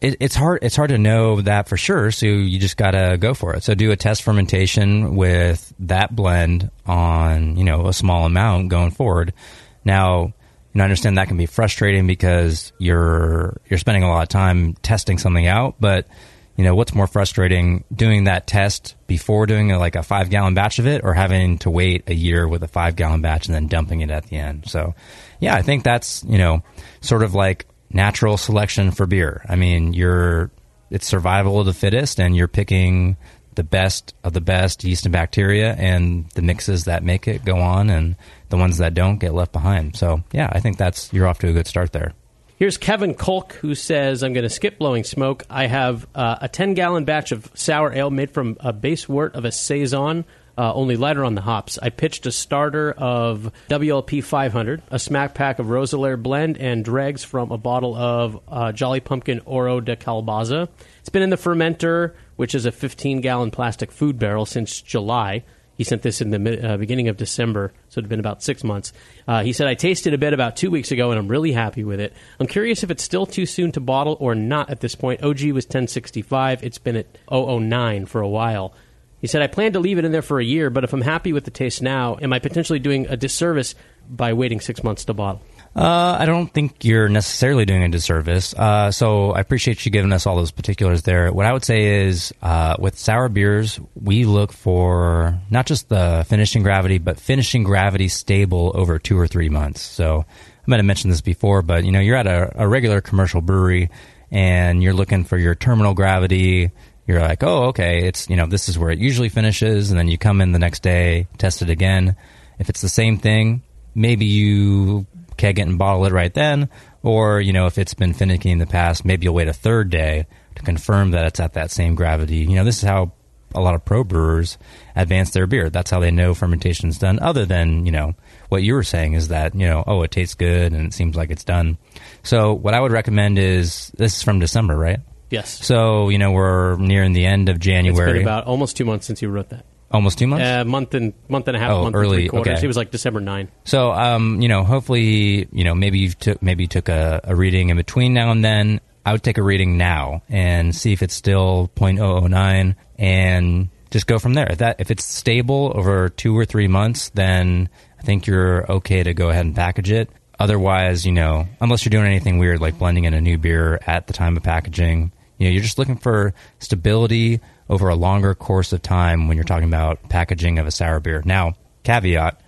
it, it's hard. It's hard to know that for sure. So you just gotta go for it. So do a test fermentation with that blend on you know a small amount going forward. Now, know, I understand that can be frustrating because you're you're spending a lot of time testing something out, but you know what's more frustrating doing that test before doing a, like a five gallon batch of it or having to wait a year with a five gallon batch and then dumping it at the end? So yeah i think that's you know sort of like natural selection for beer. I mean you're it's survival of the fittest and you're picking the best of the best yeast and bacteria and the mixes that make it go on and the ones that don't get left behind. So yeah i think that's you're off to a good start there Here's Kevin Kolk who says, I'm going to skip blowing smoke. I have uh, a 10 gallon batch of sour ale made from a base wort of a Saison, uh, only lighter on the hops. I pitched a starter of WLP 500, a smack pack of Roeselare blend, and dregs from a bottle of uh, Jolly Pumpkin Oro de Calabaza. It's been in the fermenter, which is a 15 gallon plastic food barrel, since July. He sent this in the uh, beginning of December, so it had been about six months. Uh, he said, I tasted a bit about two weeks ago, and I'm really happy with it. I'm curious if it's still too soon to bottle or not at this point. OG was 1065. It's been at 009 for a while. He said, I plan to leave it in there for a year, but if I'm happy with the taste now, am I potentially doing a disservice by waiting six months to bottle? Uh, I don't think you're necessarily doing a disservice. Uh, so I appreciate you giving us all those particulars there. What I would say is, uh, with sour beers, we look for not just the finishing gravity, but finishing gravity stable over two or three months. So I might have mentioned this before, but you know, you're at a, a regular commercial brewery and you're looking for your terminal gravity. You're like, oh, okay, it's you know, this is where it usually finishes, and then you come in the next day, test it again. If it's the same thing, maybe you keg it and bottle it right then. Or, you know, if it's been finicky in the past, maybe you'll wait a third day to confirm that it's at that same gravity. You know, this is how a lot of pro brewers advance their beer. That's how they know fermentation is done, other than, you know, what you were saying is that, you know, oh, it tastes good and it seems like it's done. So, what I would recommend is this is from December, right? Yes. So, you know, we're nearing the end of It's January. been about almost two months since you wrote that. Almost two months? A month and month and a half, Oh, month early, and three quarters. okay. It was like December 9. So, um, you know, hopefully, you know, maybe you took maybe you took a, a reading in between now and then. I would take a reading now and see if it's still 0.009 and just go from there. If that if it's stable over two or three months, then I think you're okay to go ahead and package it. Otherwise, you know, unless you're doing anything weird like blending in a new beer at the time of packaging, you know, you're just looking for stability over a longer course of time when you're talking about packaging of a sour beer. Now, caveat,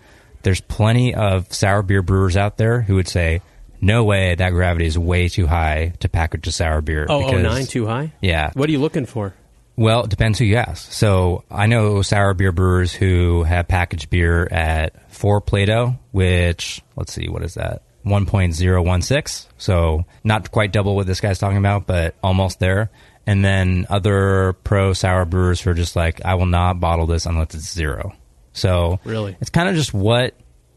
there's plenty of sour beer brewers out there who would say, no way, that gravity is way too high to package a sour beer. Oh, oh because- 09, too high? Yeah. What are you looking for? Well, it depends who you ask. So I know sour beer brewers who have packaged beer at four Plato, which let's see, what is that? 1.016. So not quite double what this guy's talking about, but almost there. And then other pro sour brewers who are just like, I will not bottle this unless it's zero. So Really? it's kind of just what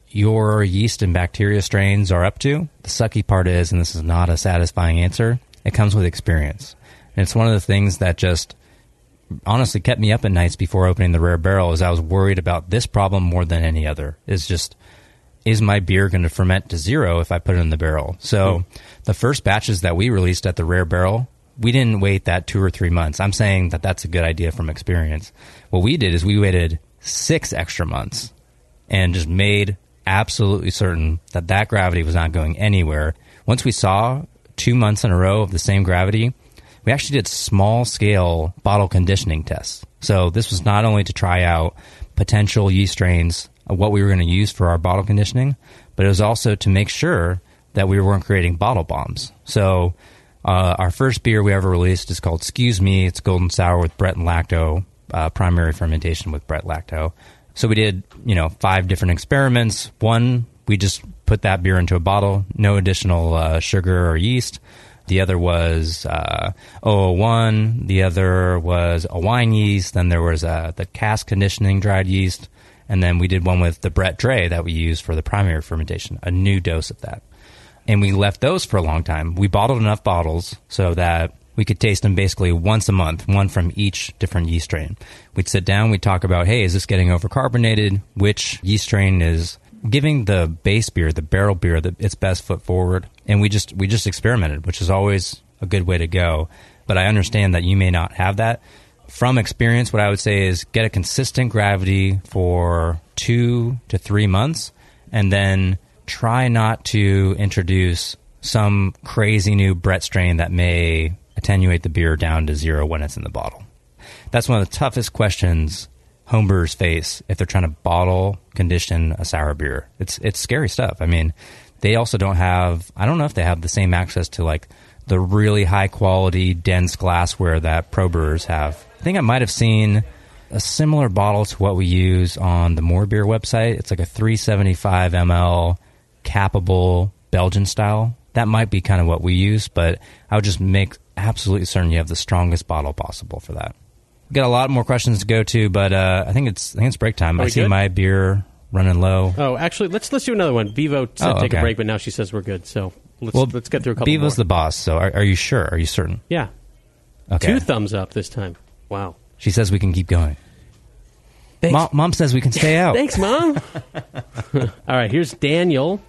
your yeast and bacteria strains are up to. The sucky part is, and this is not a satisfying answer, it comes with experience. And it's one of the things that just honestly kept me up at nights before opening the rare barrel is I was worried about this problem more than any other. Is just is my beer going to ferment to zero if I put it in the barrel? So hmm. the first batches that we released at the rare barrel, we didn't wait that two or three months. I'm saying that that's a good idea from experience. What we did is we waited six extra months and just made absolutely certain that that gravity was not going anywhere. Once we saw two months in a row of the same gravity, we actually did small scale bottle conditioning tests. So this was not only to try out potential yeast strains of what we were going to use for our bottle conditioning, but it was also to make sure that we weren't creating bottle bombs. So uh, our first beer we ever released is called Excuse Me. It's golden sour with Brett and Lacto, uh, primary fermentation with Brett Lacto. So we did, you know, five different experiments. One, we just put that beer into a bottle, no additional uh, sugar or yeast. The other was uh, 001. The other was a wine yeast. Then there was uh, the cask conditioning dried yeast. And then we did one with the Brett Dray that we used for the primary fermentation, a new dose of that. And we left those for a long time. We bottled enough bottles so that we could taste them basically once a month, one from each different yeast strain. We'd sit down, we'd talk about, hey, is this getting overcarbonated? Which yeast strain is giving the base beer, the barrel beer, the, its best foot forward? And we just we just experimented, which is always a good way to go. But I understand that you may not have that. From experience, what I would say is get a consistent gravity for two to three months, and then try not to introduce some crazy new Brett strain that may attenuate the beer down to zero when it's in the bottle. That's one of the toughest questions homebrewers face if they're trying to bottle condition a sour beer. It's it's scary stuff. I mean, they also don't have I don't know if they have the same access to like the really high quality dense glassware that pro brewers have. I think I might have seen a similar bottle to what we use on the More Beer website. It's like a 375 ml cappable Belgian style. That might be kind of what we use, but I would just make absolutely certain you have the strongest bottle possible for that. Got a lot more questions to go to, but uh, I think it's I think it's break time. I see good? my beer running low. Oh, actually, let's let's do another one. Vivo said Oh, take a break, but now she says we're good. So let's well, let's get through a couple Bevo's more. the boss, so are, are you sure? Are you certain? yeah, Okay. two thumbs up this time. Wow. she says we can keep going. Mom, Mom says we can stay <laughs> out. Thanks, mom. <laughs> <laughs> All right, here's Daniel.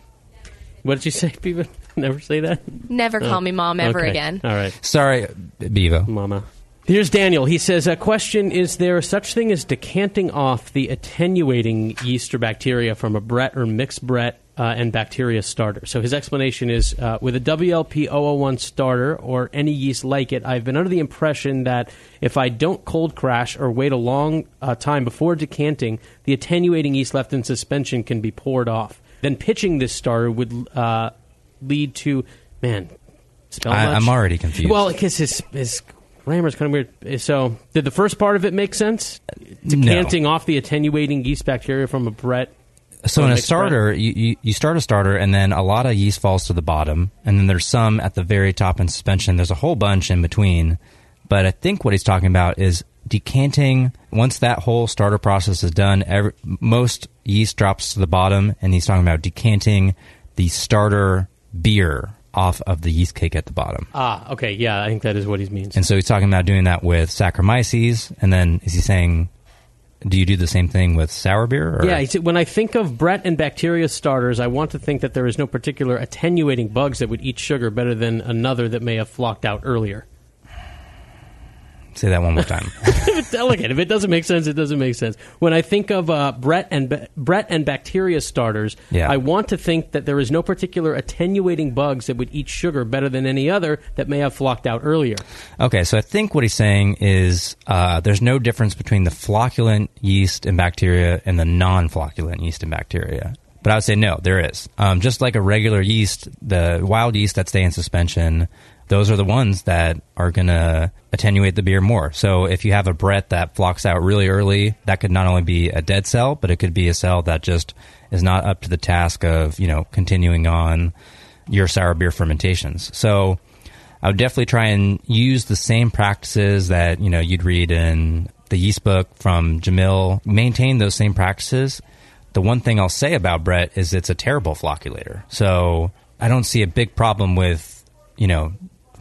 What did you say, Vivo? <laughs> Never say that. Never call me mom ever Okay. again. All right. Sorry, Bevo. Mama. Here's Daniel. He says, a question Is there such thing as decanting off the attenuating yeast or bacteria from a Brett or mixed Brett uh, and bacteria starter? So his explanation is uh, with a WLP 001 starter or any yeast like it, I've been under the impression that if I don't cold crash or wait a long uh, time before decanting, the attenuating yeast left in suspension can be poured off. Then pitching this starter would uh, lead to, man, spell I, much? I'm already confused. Well, because his his grammar's kind of weird. So, did the first part of it make sense? Decanting off the attenuating yeast bacteria from a Brett. So in a starter, you, you, you start a starter, and then a lot of yeast falls to the bottom, and then there's some at the very top in suspension. There's a whole bunch in between. But I think what he's talking about is decanting. Once that whole starter process is done, every, most yeast drops to the bottom, and he's talking about decanting the starter beer off of the yeast cake at the bottom. Ah, okay, yeah, I think that is what he means. And so he's talking about doing that with Saccharomyces, and then is he saying, do you do the same thing with sour beer? Or? Yeah, said, when I think of Brett and bacteria starters, I want to think that there is no particular attenuating bugs that would eat sugar better than another that may have flocked out earlier. Say that one more time. <laughs> it's delicate. If it doesn't make sense, it doesn't make sense. When I think of uh, Brett and ba- Brett and bacteria starters, Yeah. I want to think that there is no particular attenuating bugs that would eat sugar better than any other that may have flocked out earlier. Okay, so I think what he's saying is uh, there's no difference between the flocculent yeast and bacteria and the non-flocculent yeast and bacteria. But I would say no, there is. Um, just like a regular yeast, the wild yeast that stay in suspension, those are the ones that are going to attenuate the beer more. So if you have a Brett that flocks out really early, that could not only be a dead cell, but it could be a cell that just is not up to the task of, you know, continuing on your sour beer fermentations. So I would definitely try and use the same practices that you know you'd read in the yeast book from Jamil. Maintain those same practices. The one thing I'll say about Brett is it's a terrible flocculator. So I don't see a big problem with you know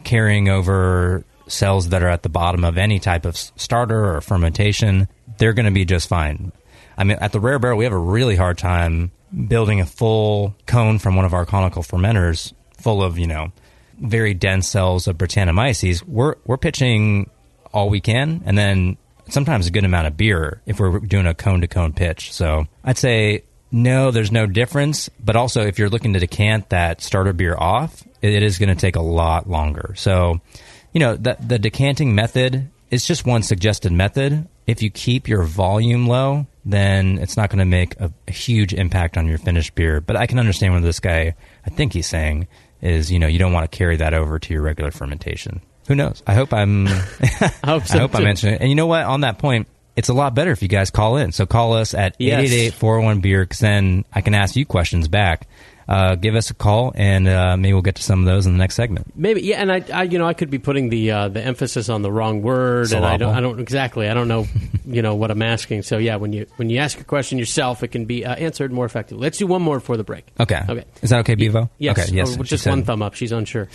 carrying over cells that are at the bottom of any type of starter or fermentation. They're going to be just fine. I mean, at the Rare Barrel, we have a really hard time building a full cone from one of our conical fermenters full of, you know, very dense cells of Brettanomyces. We're, we're pitching all we can, and then sometimes a good amount of beer if we're doing a cone to cone pitch. So I'd say no, there's no difference. But also, if you're looking to decant that starter beer off, it, it is going to take a lot longer. So, you know, the, the decanting method is just one suggested method. If you keep your volume low, then it's not going to make a, a huge impact on your finished beer. But I can understand what this guy, I think he's saying, is you know you don't want to carry that over to your regular fermentation. Who knows? I hope I'm. <laughs> I hope so, I hope I'm answering it. And you know what? On that point, it's a lot better if you guys call in. So call us at Yes. 888-401 beer because then I can ask you questions back. Uh, give us a call and uh, maybe we'll get to some of those in the next segment. Maybe yeah, and I, I you know I could be putting the uh, the emphasis on the wrong word, and I don't Syllable. I don't exactly I don't know <laughs> you know what I'm asking. So yeah, when you when you ask a question yourself, it can be uh, answered more effectively. Let's do one more for the break. Okay. Okay. Is that okay, Bevo? Yes. Okay. Yes. Or she just said. one thumb up. She's unsure.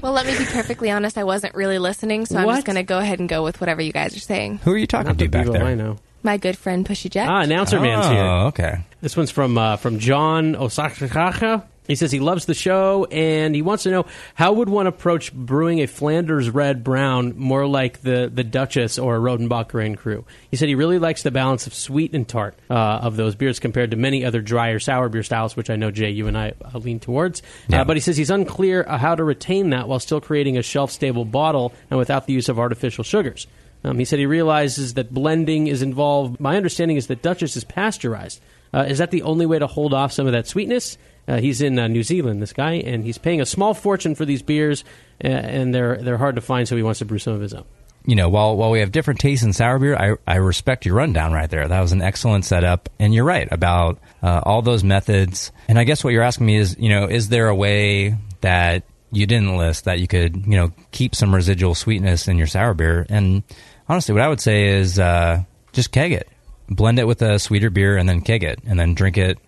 Well, let me be perfectly honest. I wasn't really listening, so I'm just going to go ahead and go with whatever you guys are saying. Who are you talking Not to the back there? I know. My good friend Pushy Jack. Ah, announcer man's oh, here. okay. This one's from uh, from John Osaka. He says he loves the show and he wants to know how would one approach brewing a Flanders red brown more like the, the Duchess or a Rodenbach Grand Cru. He said he really likes the balance of sweet and tart uh, of those beers compared to many other drier sour beer styles, which I know Jay, you and I uh, lean towards. Yeah. Uh, but he says he's unclear uh, how to retain that while still creating a shelf stable bottle and without the use of artificial sugars. Um, he said he realizes that blending is involved. My understanding is that Duchess is pasteurized. Uh, is that the only way to hold off some of that sweetness? Uh, he's in uh, New Zealand, this guy, and he's paying a small fortune for these beers, uh, and they're they're hard to find. So he wants to brew some of his own. you know, while while we have different tastes in sour beer, I I respect your rundown right there. That was an excellent setup, and you're right about uh, all those methods. And I guess what you're asking me is, you know, is there a way that you didn't list that you could, you know, keep some residual sweetness in your sour beer? And honestly, what I would say is uh, just keg it, blend it with a sweeter beer, and then keg it, and then drink it.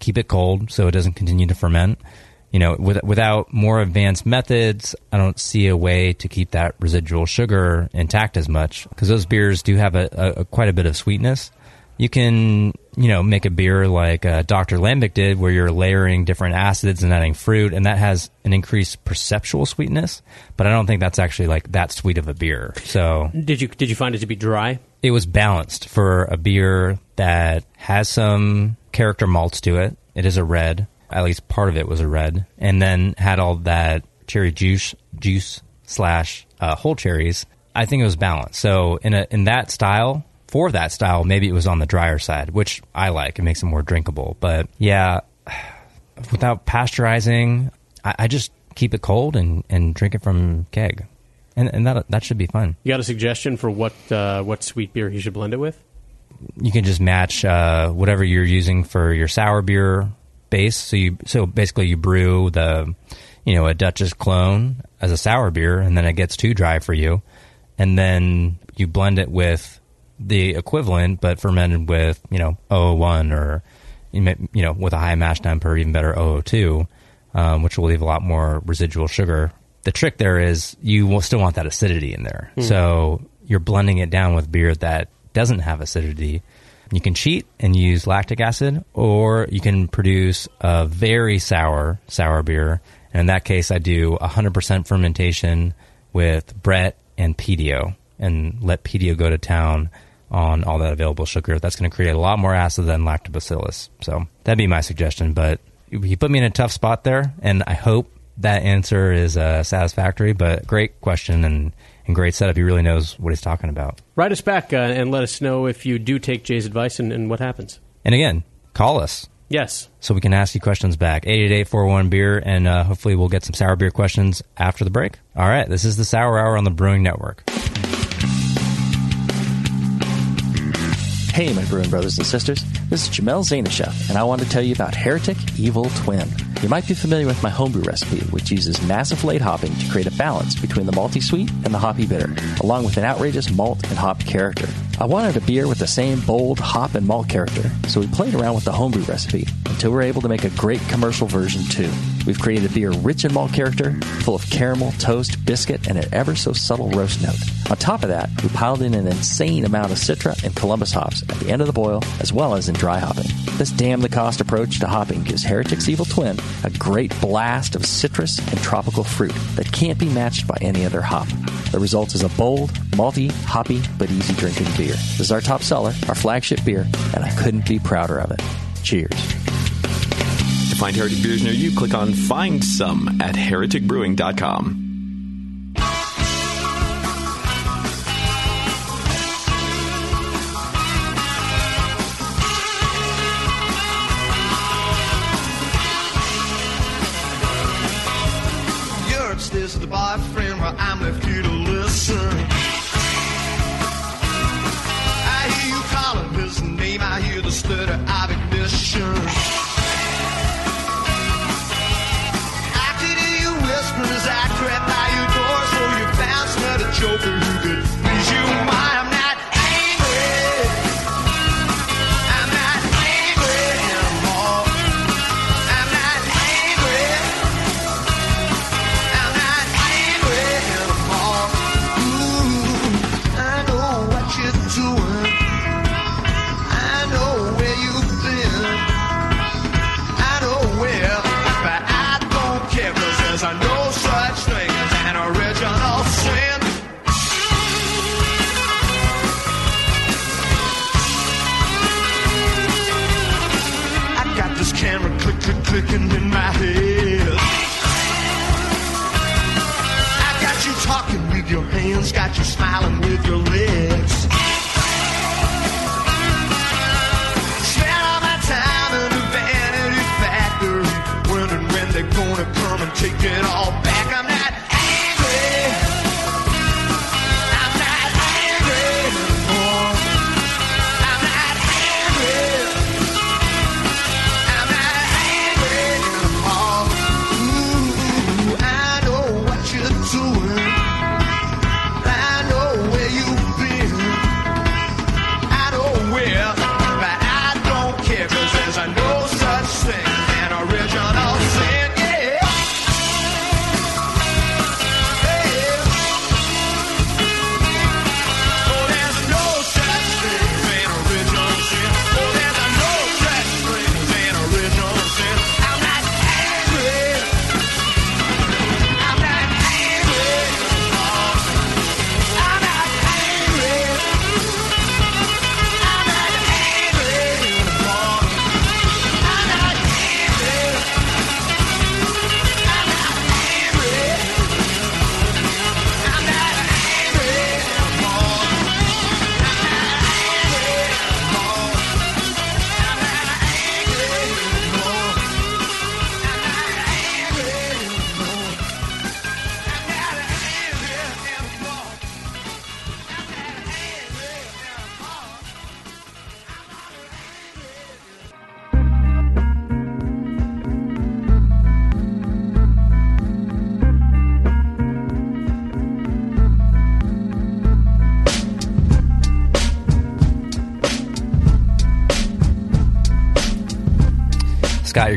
Keep it cold so it doesn't continue to ferment you know, with, without more advanced methods, I don't see a way to keep that residual sugar intact as much because those beers do have a, a, a quite a bit of sweetness. You can, you know, make a beer like uh, Dr. Lambic did, where you're layering different acids and adding fruit, and that has an increased perceptual sweetness. But I don't think that's actually like that sweet of a beer. So Did you did you find it to be dry? it was balanced for a beer that has some character malts to it. It is a red. At least part of it was a red, and then had all that cherry juice, juice slash uh, whole cherries. I think it was balanced. So in a in that style, for that style, maybe it was on the drier side, which I like. It makes it more drinkable. But yeah, <sighs> without pasteurizing, I, I just keep it cold and, and drink it from keg, and and that that should be fun. You got a suggestion for what uh, what sweet beer he should blend it with? you can just match uh, whatever you're using for your sour beer base. So you so basically you brew the you know a Duchess clone as a sour beer, and then it gets too dry for you, and then you blend it with the equivalent, but fermented with you know 001 or you know with a high mash temp or even better 002, um, which will leave a lot more residual sugar. The trick there is you will still want that acidity in there, so you're blending it down with beer that doesn't have acidity. You can cheat and use lactic acid, or you can produce a very sour sour beer. And in that case, I do 100% fermentation with Brett and Pedio, and let Pedio go to town on all that available sugar. That's going to create a lot more acid than lactobacillus. So that'd be my suggestion. But you put me in a tough spot there, and I hope that answer is uh, satisfactory. But great question and, and great setup. He really knows what he's talking about. Write us back uh, and let us know if you do take Jay's advice and, and what happens. And again, call us Yes. so we can ask you questions back. 888 beer, and uh, hopefully we'll get some sour beer questions after the break. All right, this is the Sour Hour on the Brewing Network. Hey, my brewing brothers and sisters. This is Jamil Zainasheff, and I want to tell you about Heretic Evil Twin. You might be familiar with my homebrew recipe, which uses massive late hopping to create a balance between the malty sweet and the hoppy bitter, along with an outrageous malt and hop character. I wanted a beer with the same bold hop and malt character, so we played around with the homebrew recipe until we were able to make a great commercial version too. We've created a beer rich in malt character, full of caramel, toast, biscuit, and an ever so subtle roast note. On top of that, we piled in an insane amount of Citra and Columbus hops at the end of the boil, as well as in dry hopping. This damn the cost approach to hopping gives Heretic's Evil Twin a great blast of citrus and tropical fruit that can't be matched by any other hop. The result is a bold, malty, hoppy, but easy drinking beer. This is our top seller, our flagship beer, and I couldn't be prouder of it. Cheers. To find Heretic beers near you, click on Find Some at hereticbrewing.com. Boyfriend while I'm left here to listen. I hear you calling his name, I hear the stutter of ignition. I could hear you whispering as I crept by your door, so you found another joker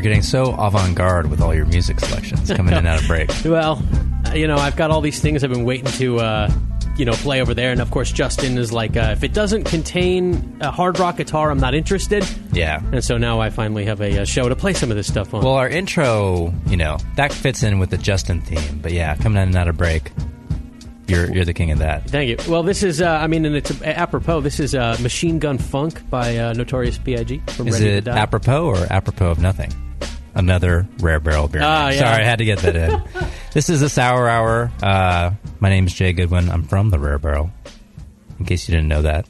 getting so avant garde with all your music selections coming in and out of break. <laughs> Well, uh, you know, I've got all these things I've been waiting to, uh, you know, play over there, and of course, Justin is like, uh, if it doesn't contain a hard rock guitar, I'm not interested. Yeah. And so now I finally have a, uh show to play some of this stuff on. Well, our intro, you know, that fits in with the Justin theme. But yeah, coming in and out of break, you're you're the king of that. Thank you. Well, this is, uh, I mean, and it's uh, apropos. This is uh, Machine Gun Funk by uh, Notorious B.I.G. from Is Ready to it apropos or apropos of nothing? Another rare barrel beer. Ah, yeah. Sorry, I had to get that in. <laughs> this is the Sour Hour. Uh, my name is Jay Goodwin. I'm from the Rare Barrel. In case you didn't know that,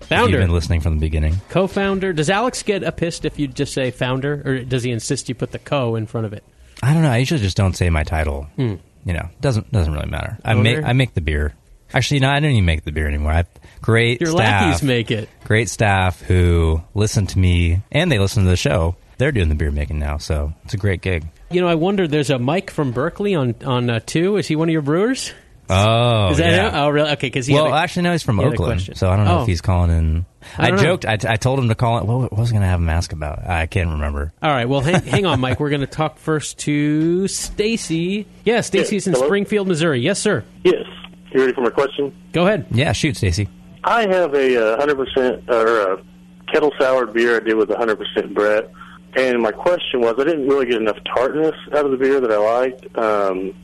If Founder. You've been listening from the beginning. Co-founder. Does Alex get a pissed if you just say founder, or does he insist you put the co in front of it? I don't know. I usually just don't say my title. Hmm. You know, doesn't doesn't really matter. I Owner? make I make the beer. Actually, no, I don't even make the beer anymore. I have great Your staff. lackeys make it. Great staff who listen to me and they listen to the show. They're doing the beer making now, so it's a great gig. You know, I wonder. There's a Mike from Berkeley on on uh, two. Is he one of your brewers? Oh, is that yeah. him? Oh, really? Okay, because well, actually, no, he's from he Oakland, so I don't know Oh. if he's calling in. I I, joked. I, I told him to call it. What, what was I going to have him ask about? I can't remember. All right. Well, hang, hang on, Mike. We're going to talk first to Stacy. Yeah, Stacy's in hello? Springfield, Missouri. Yes, sir. Yes. You ready for my question? Go ahead. Yeah, shoot, Stacy. I have a uh, 100% or a kettle soured beer I did with 100% Brett. And my question was I didn't really get enough tartness out of the beer that I liked. Um,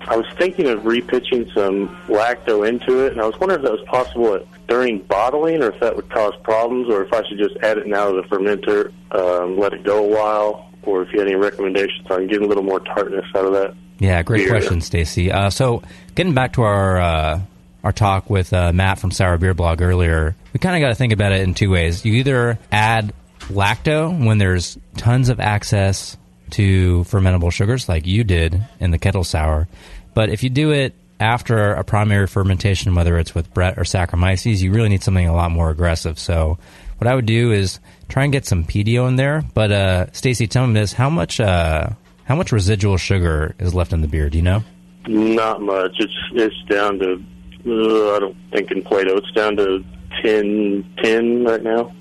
I was thinking of repitching some lacto into it, and I was wondering if that was possible at, during bottling or if that would cause problems or if I should just add it now to the fermenter, um, let it go a while, or if you had any recommendations on getting a little more tartness out of that. Yeah, great beer. question, Stacy. Uh, so, getting back to our uh, our talk with uh, Matt from Sour Beer Blog earlier, we kind of got to think about it in two ways. You either add lacto when there's tons of access to fermentable sugars, like you did in the kettle sour, but if you do it after a primary fermentation, whether it's with Brett or Saccharomyces, you really need something a lot more aggressive. So, what I would do is try and get some Pedio in there. But uh, Stacy, tell me this: how much uh, how much residual sugar is left in the beer? Do you know? Not much. It's it's down to uh, I don't think in Plato it's down to 10, 10 right now.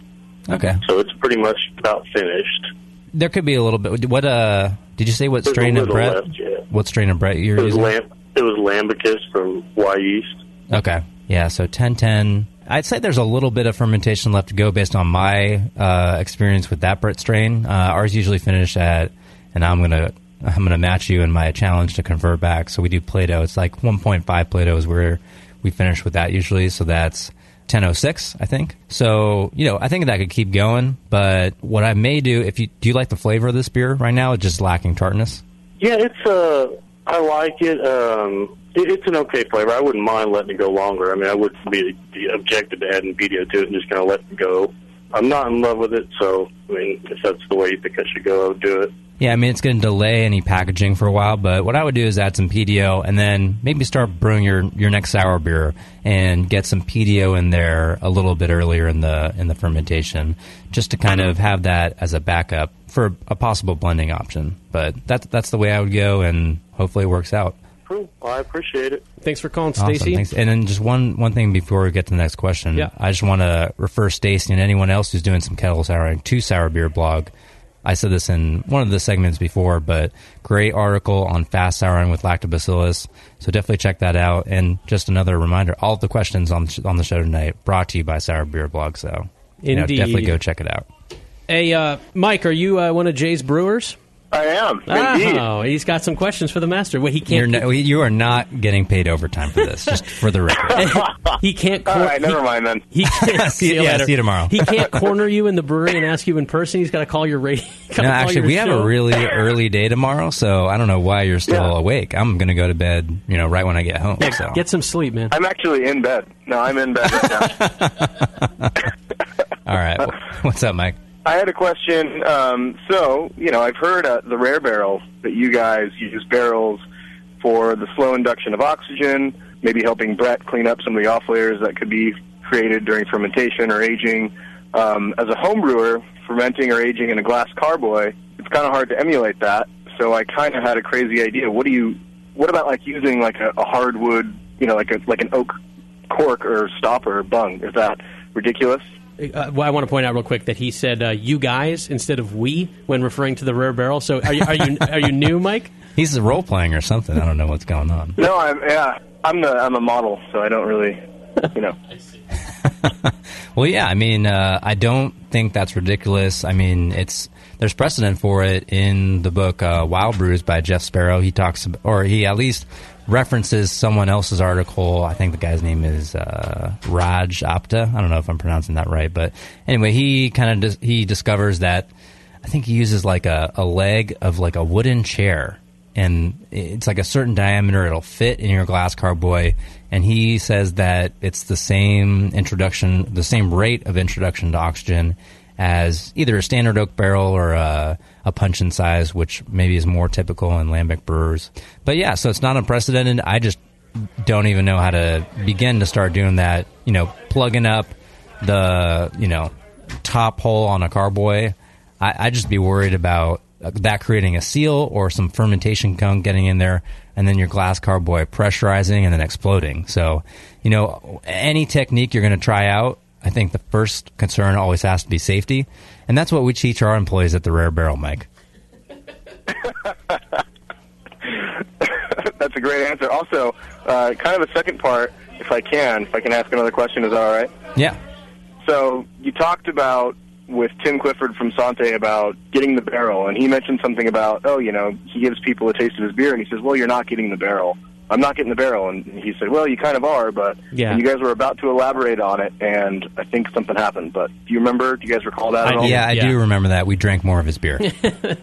Okay. So it's pretty much about finished. There could be a little bit. What uh? Did you say what There's strain of Brett? left, yeah. What strain of Brett you're It was using? lam- it was Lambicus from Wyeast. Okay. Yeah, so 1010. I'd say there's a little bit of fermentation left to go based on my uh, experience with that Brett strain. Uh, ours usually finish at, and I'm gonna I'm gonna match you in my challenge to convert back. So we do Plato. It's like 1.5 Plato is where we finish with that usually. So that's 1006, I think. So you know, I think that could keep going. But what I may do, if you do, you like the flavor of this beer right now? It's just lacking tartness. Yeah, it's uh, I like it. Um, it, it's an okay flavor. I wouldn't mind letting it go longer. I mean, I wouldn't be, be objected to adding Pedio to it and just kind of let it go. I'm not in love with it, so I mean, if that's the way you think I should go, I would do it. Yeah, I mean it's going to delay any packaging for a while, but what I would do is add some Pedio and then maybe start brewing your, your next sour beer and get some Pedio in there a little bit earlier in the in the fermentation, just to kind of have that as a backup for a possible blending option. But that's that's the way I would go, and hopefully it works out. Cool. Well, I appreciate it. Thanks for calling, Awesome, Stacy. thanks. And then just one one thing before we get to the next question. Yeah. I just want to refer Stacy and anyone else who's doing some kettle souring to Sour Beer blog. I said this in one of the segments before, but great article on fast souring with lactobacillus. So definitely check that out. And just another reminder: all of the questions on on the show tonight brought to you by Sour Beer blog. So you know, definitely go check it out. Hey, uh, Mike, are you uh, one of Jay's brewers? I am. Indeed. Oh, he's got some questions for the master. Well, he You're can't. no, you are not getting paid overtime for this, just for the record. <laughs> he can't. All cor- right, never he- mind then. He <laughs> can't. See you- you yeah, later. see you tomorrow. He can't <laughs> corner you in the brewery and ask you in person. He's got to call your radio. No, actually, we have a really early day tomorrow, so I don't know why you're still Yeah. awake. I'm going to go to bed, you know, right when I get home. so. Get some sleep, man. I'm actually in bed. No, I'm in bed right now. All right, what's up, Mike? I had a question. Um, so, you know, I've heard uh, the rare barrel that you guys use barrels for the slow induction of oxygen, maybe helping Brett clean up some of the off layers that could be created during fermentation or aging. Um, as a home brewer, fermenting or aging in a glass carboy, it's kind of hard to emulate that. So I kind of had a crazy idea. What do you? What about like using like a, a hardwood, you know, like a like an oak cork or stopper or bung? Is that ridiculous? Uh, well, I want to point out real quick that he said uh, "you guys" instead of "we" when referring to the rare barrel. So, are you are you are you new, Mike? <laughs> He's role playing or something. I don't know what's going on. No, I'm yeah. I'm the I'm a model, so I don't really, you know. <laughs> <laughs> Well, yeah, I mean, uh, I don't think that's ridiculous. I mean, it's there's precedent for it in the book uh, Wild Brews by Jeff Sparrow. He talks, ab- or he at least references someone else's article. I think the guy's name is uh, Raj Apte. I don't know if I'm pronouncing that right, but anyway, he kind of dis- he discovers that I think he uses like a, a leg of like a wooden chair and it's like a certain diameter it'll fit in your glass carboy and he says that it's the same introduction the same rate of introduction to oxygen as either a standard oak barrel or a, a punch in size which maybe is more typical in lambic brewers. But yeah so it's not unprecedented. I just don't even know how to begin to start doing that you know plugging up the you know top hole on a carboy. I, I'd just be worried about uh, that creating a seal or some fermentation gunk getting in there, and then your glass carboy pressurizing and then exploding. So, you know, any technique you're going to try out, I think the first concern always has to be safety, and that's what we teach our employees at the Rare Barrel, Mike. <laughs> That's a great answer. Also, uh, kind of a second part, if I can, if I can ask another question, is that all right? Yeah. So you talked about with Tim Clifford from Sante about getting the barrel, and he mentioned something about, oh, you know, he gives people a taste of his beer, and he says, well, you're not getting the barrel. I'm not getting the barrel, and he said, well, you kind of are, but Yeah. you guys were about to elaborate on it, and I think something happened. But do you remember? Do you guys recall that? at all? yeah, I do remember that. We drank more of his beer. <laughs>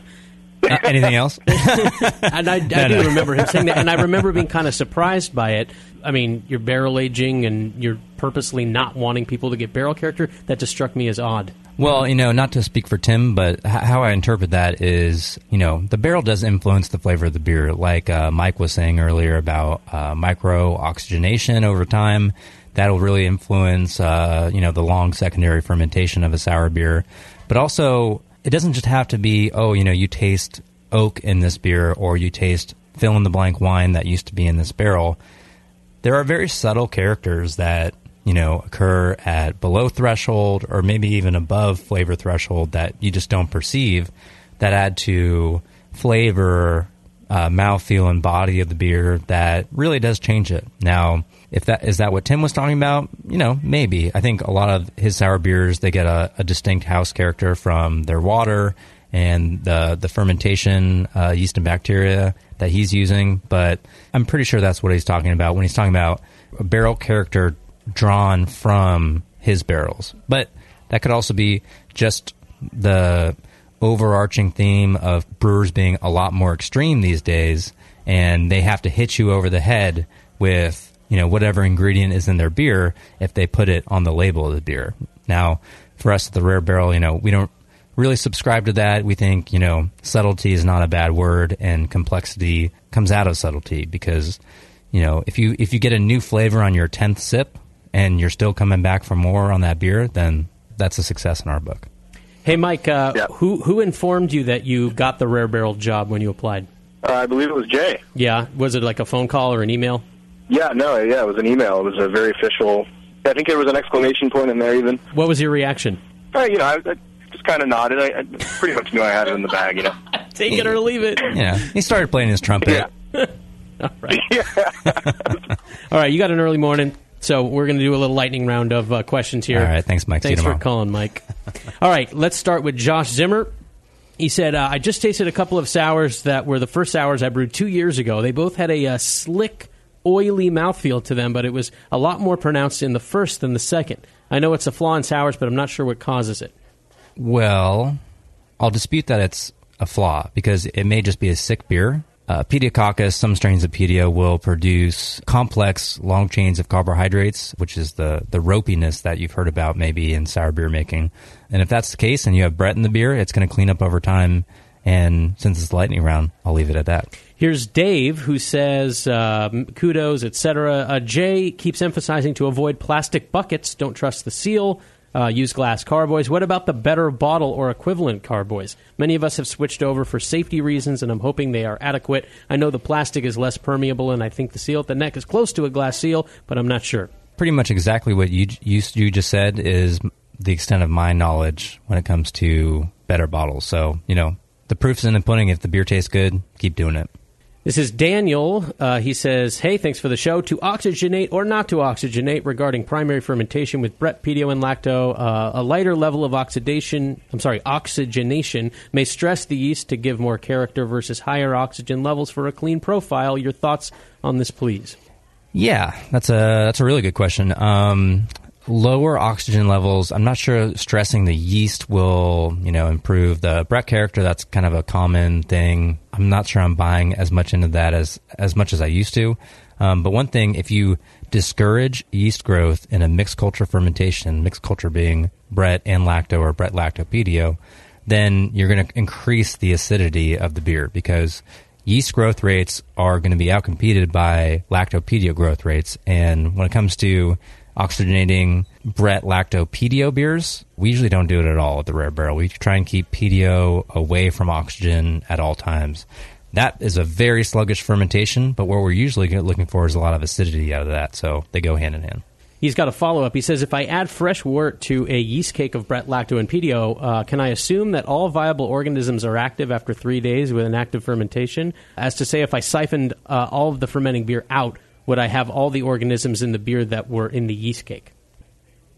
Uh, anything else? <laughs> and I, I <laughs> No, do no. remember him saying that, and I remember being kind of surprised by it. I mean, you're barrel aging, and you're purposely not wanting people to get barrel character. That just struck me as odd. Well, you know, not to speak for Tim, but h- how I interpret that is, you know, the barrel does influence the flavor of the beer. Like uh, Mike was saying earlier about uh, micro oxygenation over time, that'll really influence, uh, you know, the long secondary fermentation of a sour beer. But also, it doesn't just have to be, oh, you know, you taste oak in this beer or you taste fill in the blank wine that used to be in this barrel. There are very subtle characters that you know occur at below threshold or maybe even above flavor threshold that you just don't perceive that add to flavor, uh, mouthfeel, and body of the beer that really does change it. Now, if that is that what Tim was talking about, you know, maybe. I think a lot of his sour beers they get a, a distinct house character from their water and the the fermentation uh, yeast and bacteria that he's using. But I'm pretty sure that's what he's talking about when he's talking about a barrel character drawn from his barrels. But that could also be just the overarching theme of brewers being a lot more extreme these days, and they have to hit you over the head with you know whatever ingredient is in their beer if they put it on the label of the beer. Now, for us at the Rare Barrel, you know we don't really subscribe to that. We think you know subtlety is not a bad word, and complexity comes out of subtlety because you know if you if you get a new flavor on your tenth sip and you're still coming back for more on that beer, then that's a success in our book. Hey, Mike, uh, who who informed you that you got the Rare Barrel job when you applied? Uh, I believe it was Jay. Yeah, was it like a phone call or an email? Yeah, no, yeah, it was an email. It was a very official. I think there was an exclamation point in there even. What was your reaction? Uh, you know, I, I just kind of nodded. I, I pretty much knew I had it in the bag. You know. <laughs> Take it or leave it. Yeah, he started playing his trumpet. Yeah. <laughs> All right. <laughs> Yeah. All right, you got an early morning, so we're going to do a little lightning round of uh, questions here. All right, thanks, Mike. Thanks for tomorrow. calling, Mike. <laughs> All right, let's start with Josh Zimmer. He said, uh, I just tasted a couple of sours that were the first sours I brewed two years ago. They both had a uh, slick, oily mouthfeel to them, but it was a lot more pronounced in the first than the second. I know it's a flaw in sours, but I'm not sure what causes it. Well, I'll dispute that it's a flaw because it may just be a sick beer. Uh, Pediococcus, some strains of Pedio will produce complex long chains of carbohydrates, which is the, the ropiness that you've heard about maybe in sour beer making. And if that's the case and you have Brett in the beer, it's going to clean up over time. And since it's lightning round, I'll leave it at that. Here's Dave who says, um, kudos, etc. Uh, Jay keeps emphasizing to avoid plastic buckets. Don't trust the seal. Uh, use glass carboys. What about the better bottle or equivalent carboys? Many of us have switched over for safety reasons, and I'm hoping they are adequate. I know the plastic is less permeable, and I think the seal at the neck is close to a glass seal, but I'm not sure. Pretty much exactly what you, you, you just said is the extent of my knowledge when it comes to better bottles. So, you know, the proof's in the pudding. If the beer tastes good, keep doing it. This is Daniel. Uh, he says, Hey, thanks for the show. To oxygenate or not to oxygenate regarding primary fermentation with Brett, Pedio, and Lacto, uh, a lighter level of oxidation, I'm sorry, oxygenation may stress the yeast to give more character versus higher oxygen levels for a clean profile. Your thoughts on this, please? Yeah, that's a that's a really good question. Um, lower oxygen levels. I'm not sure stressing the yeast will you know improve the Brett character. That's kind of a common thing. I'm not sure I'm buying as much into that as as much as I used to. Um, but one thing, if you discourage yeast growth in a mixed culture fermentation, mixed culture being Brett and lacto or Brett lactopedio, then you're going to increase the acidity of the beer because yeast growth rates are going to be outcompeted by lactopedia growth rates. And when it comes to oxygenating Brett lactopedio beers, we usually don't do it at all at the Rare Barrel. We try and keep pedio away from oxygen at all times. That is a very sluggish fermentation, but what we're usually looking for is a lot of acidity out of that. So they go hand in hand. He's got a follow up. He says, If I add fresh wort to a yeast cake of Brett, Lacto, and Pedio, uh, can I assume that all viable organisms are active after three days with an active fermentation? As to say, if I siphoned uh, all of the fermenting beer out, would I have all the organisms in the beer that were in the yeast cake?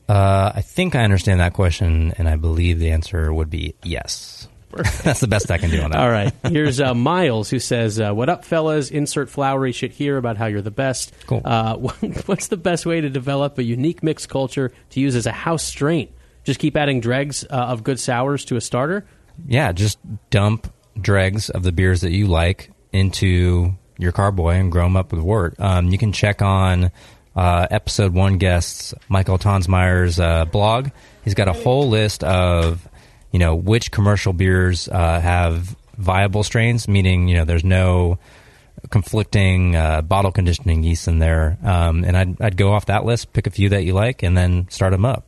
Uh, I think I understand that question, and I believe the answer would be yes. <laughs> That's the best I can do on that. All right. Here's uh, Miles who says, uh, "What up, fellas? Insert flowery shit here about how you're the best. Cool. Uh, <laughs> what's the best way to develop a unique mixed culture to use as a house strain? Just keep adding dregs uh, of good sours to a starter. Yeah, just dump dregs of the beers that you like into your carboy and grow them up with wort. Um, you can check on uh, episode one guests, Michael Tonsmeire's uh, blog. He's got a whole list of, you know, which commercial beers uh, have viable strains, meaning, you know, there's no conflicting uh, bottle conditioning yeast in there. Um, and I'd, I'd go off that list, pick a few that you like, and then start them up.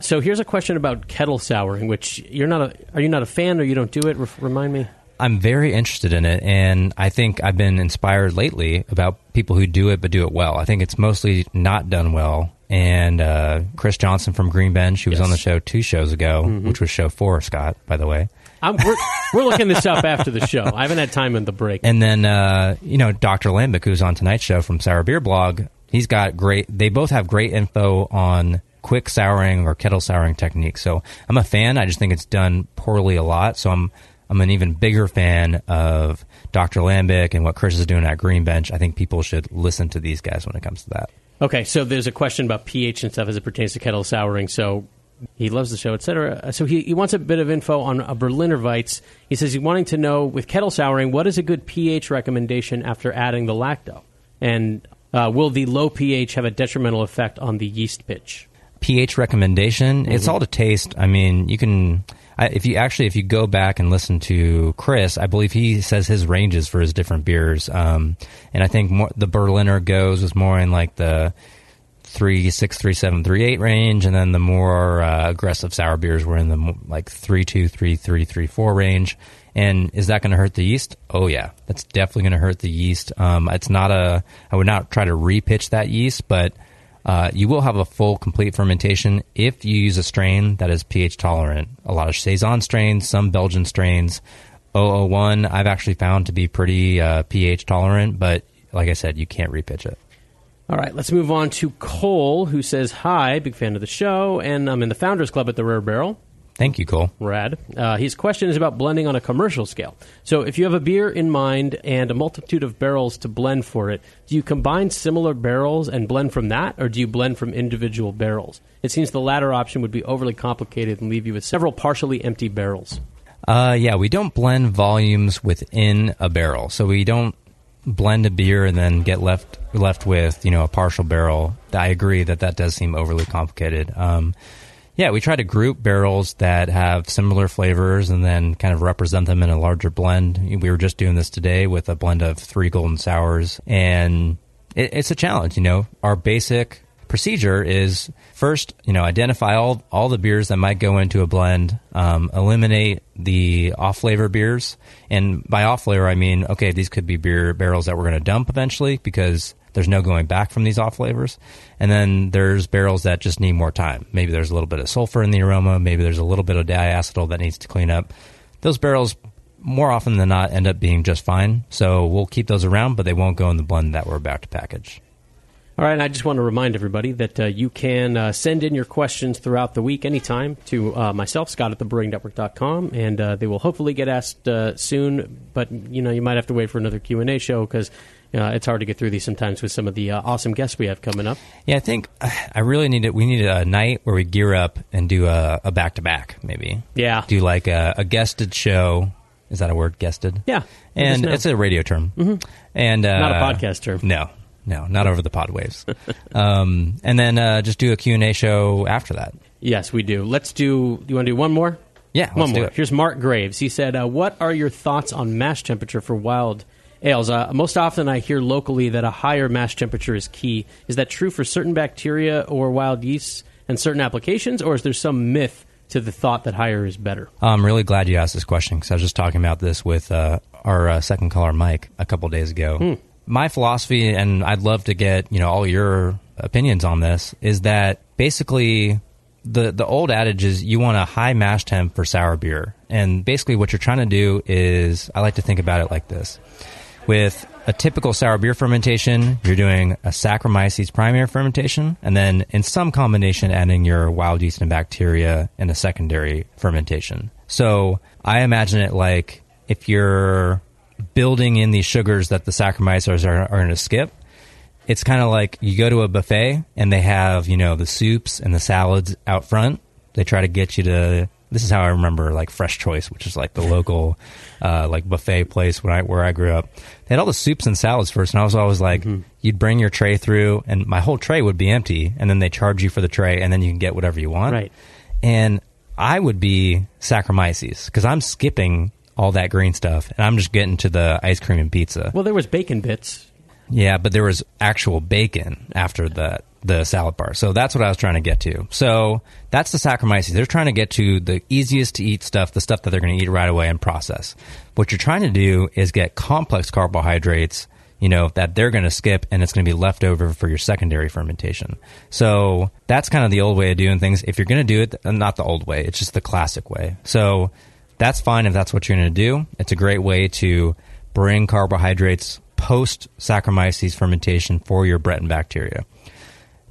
So here's a question about kettle souring, which you're not a. Are you not a fan, or you don't do it? Re- remind me. I'm very interested in it, and I think I've been inspired lately about people who do it but do it well. I think it's mostly not done well. And uh, Khris Johnson from Green Bench, who was Yes. on the show two shows ago, Mhm. which was show four, Scott, by the way. I'm, we're, we're looking this up after the show. I haven't had time in the break. And then, uh, you know, Dr. Lambic, who's on tonight's show from Sour Beer Blog, he's got great, they both have great info on quick souring or kettle souring techniques. So I'm a fan. I just think it's done poorly a lot. So I'm, I'm an even bigger fan of Dr. Lambic and what Khris is doing at Green Bench. I think people should listen to these guys when it comes to that. Okay, so there's a question about pH and stuff as it pertains to kettle souring. So he loves the show, etc. So he, he wants a bit of info on a Berliner Weisse. He says he's wanting to know with kettle souring what is a good pH recommendation after adding the lacto, and uh, will the low pH have a detrimental effect on the yeast pitch? pH recommendation. It's all to taste. I mean, you can I, if you actually if you go back and listen to Chris, I believe he says his ranges for his different beers. Um, and I think more, the Berliner goes was more in like the three six three seven three eight range, and then the more uh, aggressive sour beers were in the like three two three three three four range. And is that going to hurt the yeast? Oh yeah, that's definitely going to hurt the yeast. Um, it's not a. I would not try to repitch that yeast, but uh, you will have a full, complete fermentation if you use a strain that is pH tolerant. A lot of saison strains, some Belgian strains. 001, I've actually found to be pretty uh, pH tolerant, but like I said, you can't repitch it. All right, let's move on to Cole, who says, Hi, big fan of the show, and I'm in the Founders Club at the Rare Barrel. Thank you, Cole. Rad. Uh, his question is about blending on a commercial scale. So, if you have a beer in mind and a multitude of barrels to blend for it, do you combine similar barrels and blend from that, or do you blend from individual barrels? It seems the latter option would be overly complicated and leave you with several partially empty barrels. Uh, yeah, we don't blend volumes within a barrel, so we don't blend a beer and then get left left with you know a partial barrel. I agree that that does seem overly complicated. Um, yeah, we try to group barrels that have similar flavors and then kind of represent them in a larger blend. We were just doing this today with a blend of three golden sours, and it, it's a challenge. You know, our basic procedure is first, you know, identify all all the beers that might go into a blend, um, eliminate the off flavor beers, and by off flavor I mean okay, these could be beer barrels that we're going to dump eventually because there's no going back from these off flavors, and then there's barrels that just need more time. Maybe there's a little bit of sulfur in the aroma, maybe there's a little bit of diacetyl that needs to clean up. Those barrels more often than not end up being just fine, so we'll keep those around, but they won't go in the blend that we're about to package. All right, and I just want to remind everybody that uh, you can uh, send in your questions throughout the week anytime to uh, myself, Scott at thebrewingnetwork.com, and uh, they will hopefully get asked uh, soon, but, you know, you might have to wait for another Q&A show because uh, it's hard to get through these sometimes with some of the uh, awesome guests we have coming up. Yeah, I think I really need it. We need a night where we gear up and do a, a back-to-back, maybe. Yeah. Do like a, a guested show. Is that a word, guested? Yeah. And it's a radio term. Mm-hmm. And uh, Not a podcast term. No, no, not over the pod waves. <laughs> um, and then uh, just do a Q&A show after that. Yes, we do. Let's do. Do you want to do one more? Yeah, one let's do more. it. Here's Mark Graves. He said, uh, "What are your thoughts on mash temperature for wild ales? Uh, most often, I hear locally that a higher mash temperature is key. Is that true for certain bacteria or wild yeasts and certain applications, or is there some myth to the thought that higher is better?" I'm really glad you asked this question because I was just talking about this with uh, our uh, second caller, Mike, a couple days ago. Hmm. My philosophy, and I'd love to get you know all your opinions on this, is that basically the the old adage is you want a high mash temp for sour beer, and basically what you're trying to do is I like to think about it like this: with a typical sour beer fermentation, you're doing a Saccharomyces primary fermentation, and then in some combination, adding your wild yeast and bacteria in a secondary fermentation. So I imagine it like if you're building in these sugars that the Saccharomyces are, are going to skip, it's kind of like you go to a buffet and they have, you know, the soups and the salads out front. They try to get you to this is how I remember like Fresh Choice, which is like the local uh, like buffet place when I where I grew up. They had all the soups and salads first, and I was always like, Mm-hmm. you'd bring your tray through, and my whole tray would be empty, and then they charge you for the tray, and then you can get whatever you want. Right. And I would be Saccharomyces because I'm skipping all that green stuff, and I'm just getting to the ice cream and pizza. Well, there was bacon bits. Yeah, but there was actual bacon after the the salad bar. So that's what I was trying to get to. So that's the Saccharomyces. They're trying to get to the easiest to eat stuff, the stuff that they're going to eat right away and process. What you're trying to do is get complex carbohydrates, you know, that they're going to skip and it's going to be left over for your secondary fermentation. So that's kind of the old way of doing things. If you're going to do it, not the old way, it's just the classic way. So that's fine if that's what you're going to do. It's a great way to bring carbohydrates post Saccharomyces fermentation for your Brett and bacteria.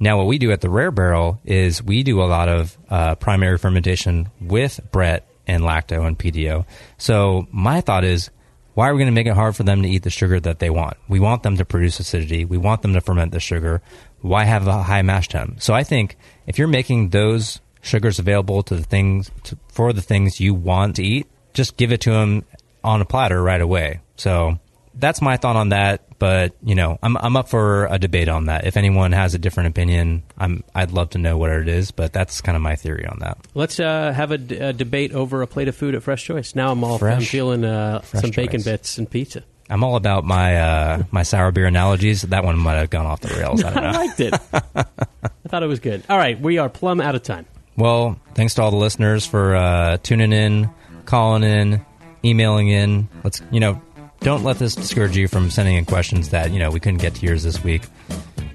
Now, what we do at the Rare Barrel is we do a lot of uh, primary fermentation with Brett and lacto and Pedio. So my thought is, why are we going to make it hard for them to eat the sugar that they want? We want them to produce acidity. We want them to ferment the sugar. Why have a high mash temp? So I think if you're making those sugars available to the things to, for the things you want to eat, just give it to them on a platter right away. So that's my thought on that. But you know, I'm I'm up for a debate on that. If anyone has a different opinion, I'm I'd love to know what it is. But that's kind of my theory on that. Let's uh, have a, d- a debate over a plate of food at Fresh Choice. Now I'm all I'm feeling uh, Fresh some bacon bits and pizza. I'm all about my uh, my sour beer analogies. That one might have gone off the rails. I don't <laughs> know. I liked it. <laughs> I thought it was good. All right, we are plumb out of time. Well, thanks to all the listeners for uh, tuning in, calling in, emailing in. Let's you know, don't let this discourage you from sending in questions that you know we couldn't get to yours this week.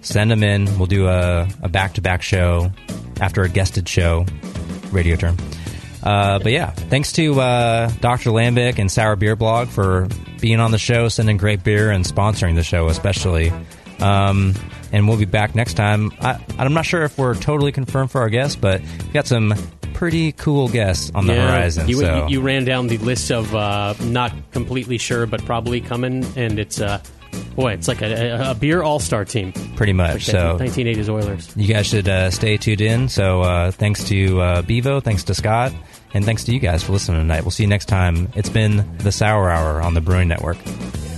Send them in. We'll do a a back to back show after a guested show, radio term. Uh, but yeah, thanks to uh, Dr. Lambic and Sour Beer Blog for being on the show, sending great beer, and sponsoring the show, especially. Um, and we'll be back next time. I, I'm not sure if we're totally confirmed for our guests, but we got some pretty cool guests on the Yeah, horizon. You, so you, you ran down the list of uh, not completely sure, but probably coming, and it's uh, boy, it's like a, a, beer all star team. pretty much. Like so 1980s Oilers. you guys should uh, stay tuned in. So uh, thanks to uh, Bevo, thanks to Scott, and thanks to you guys for listening tonight. We'll see you next time. It's been the Sour Hour on the Brewing Network. The Brewing Network.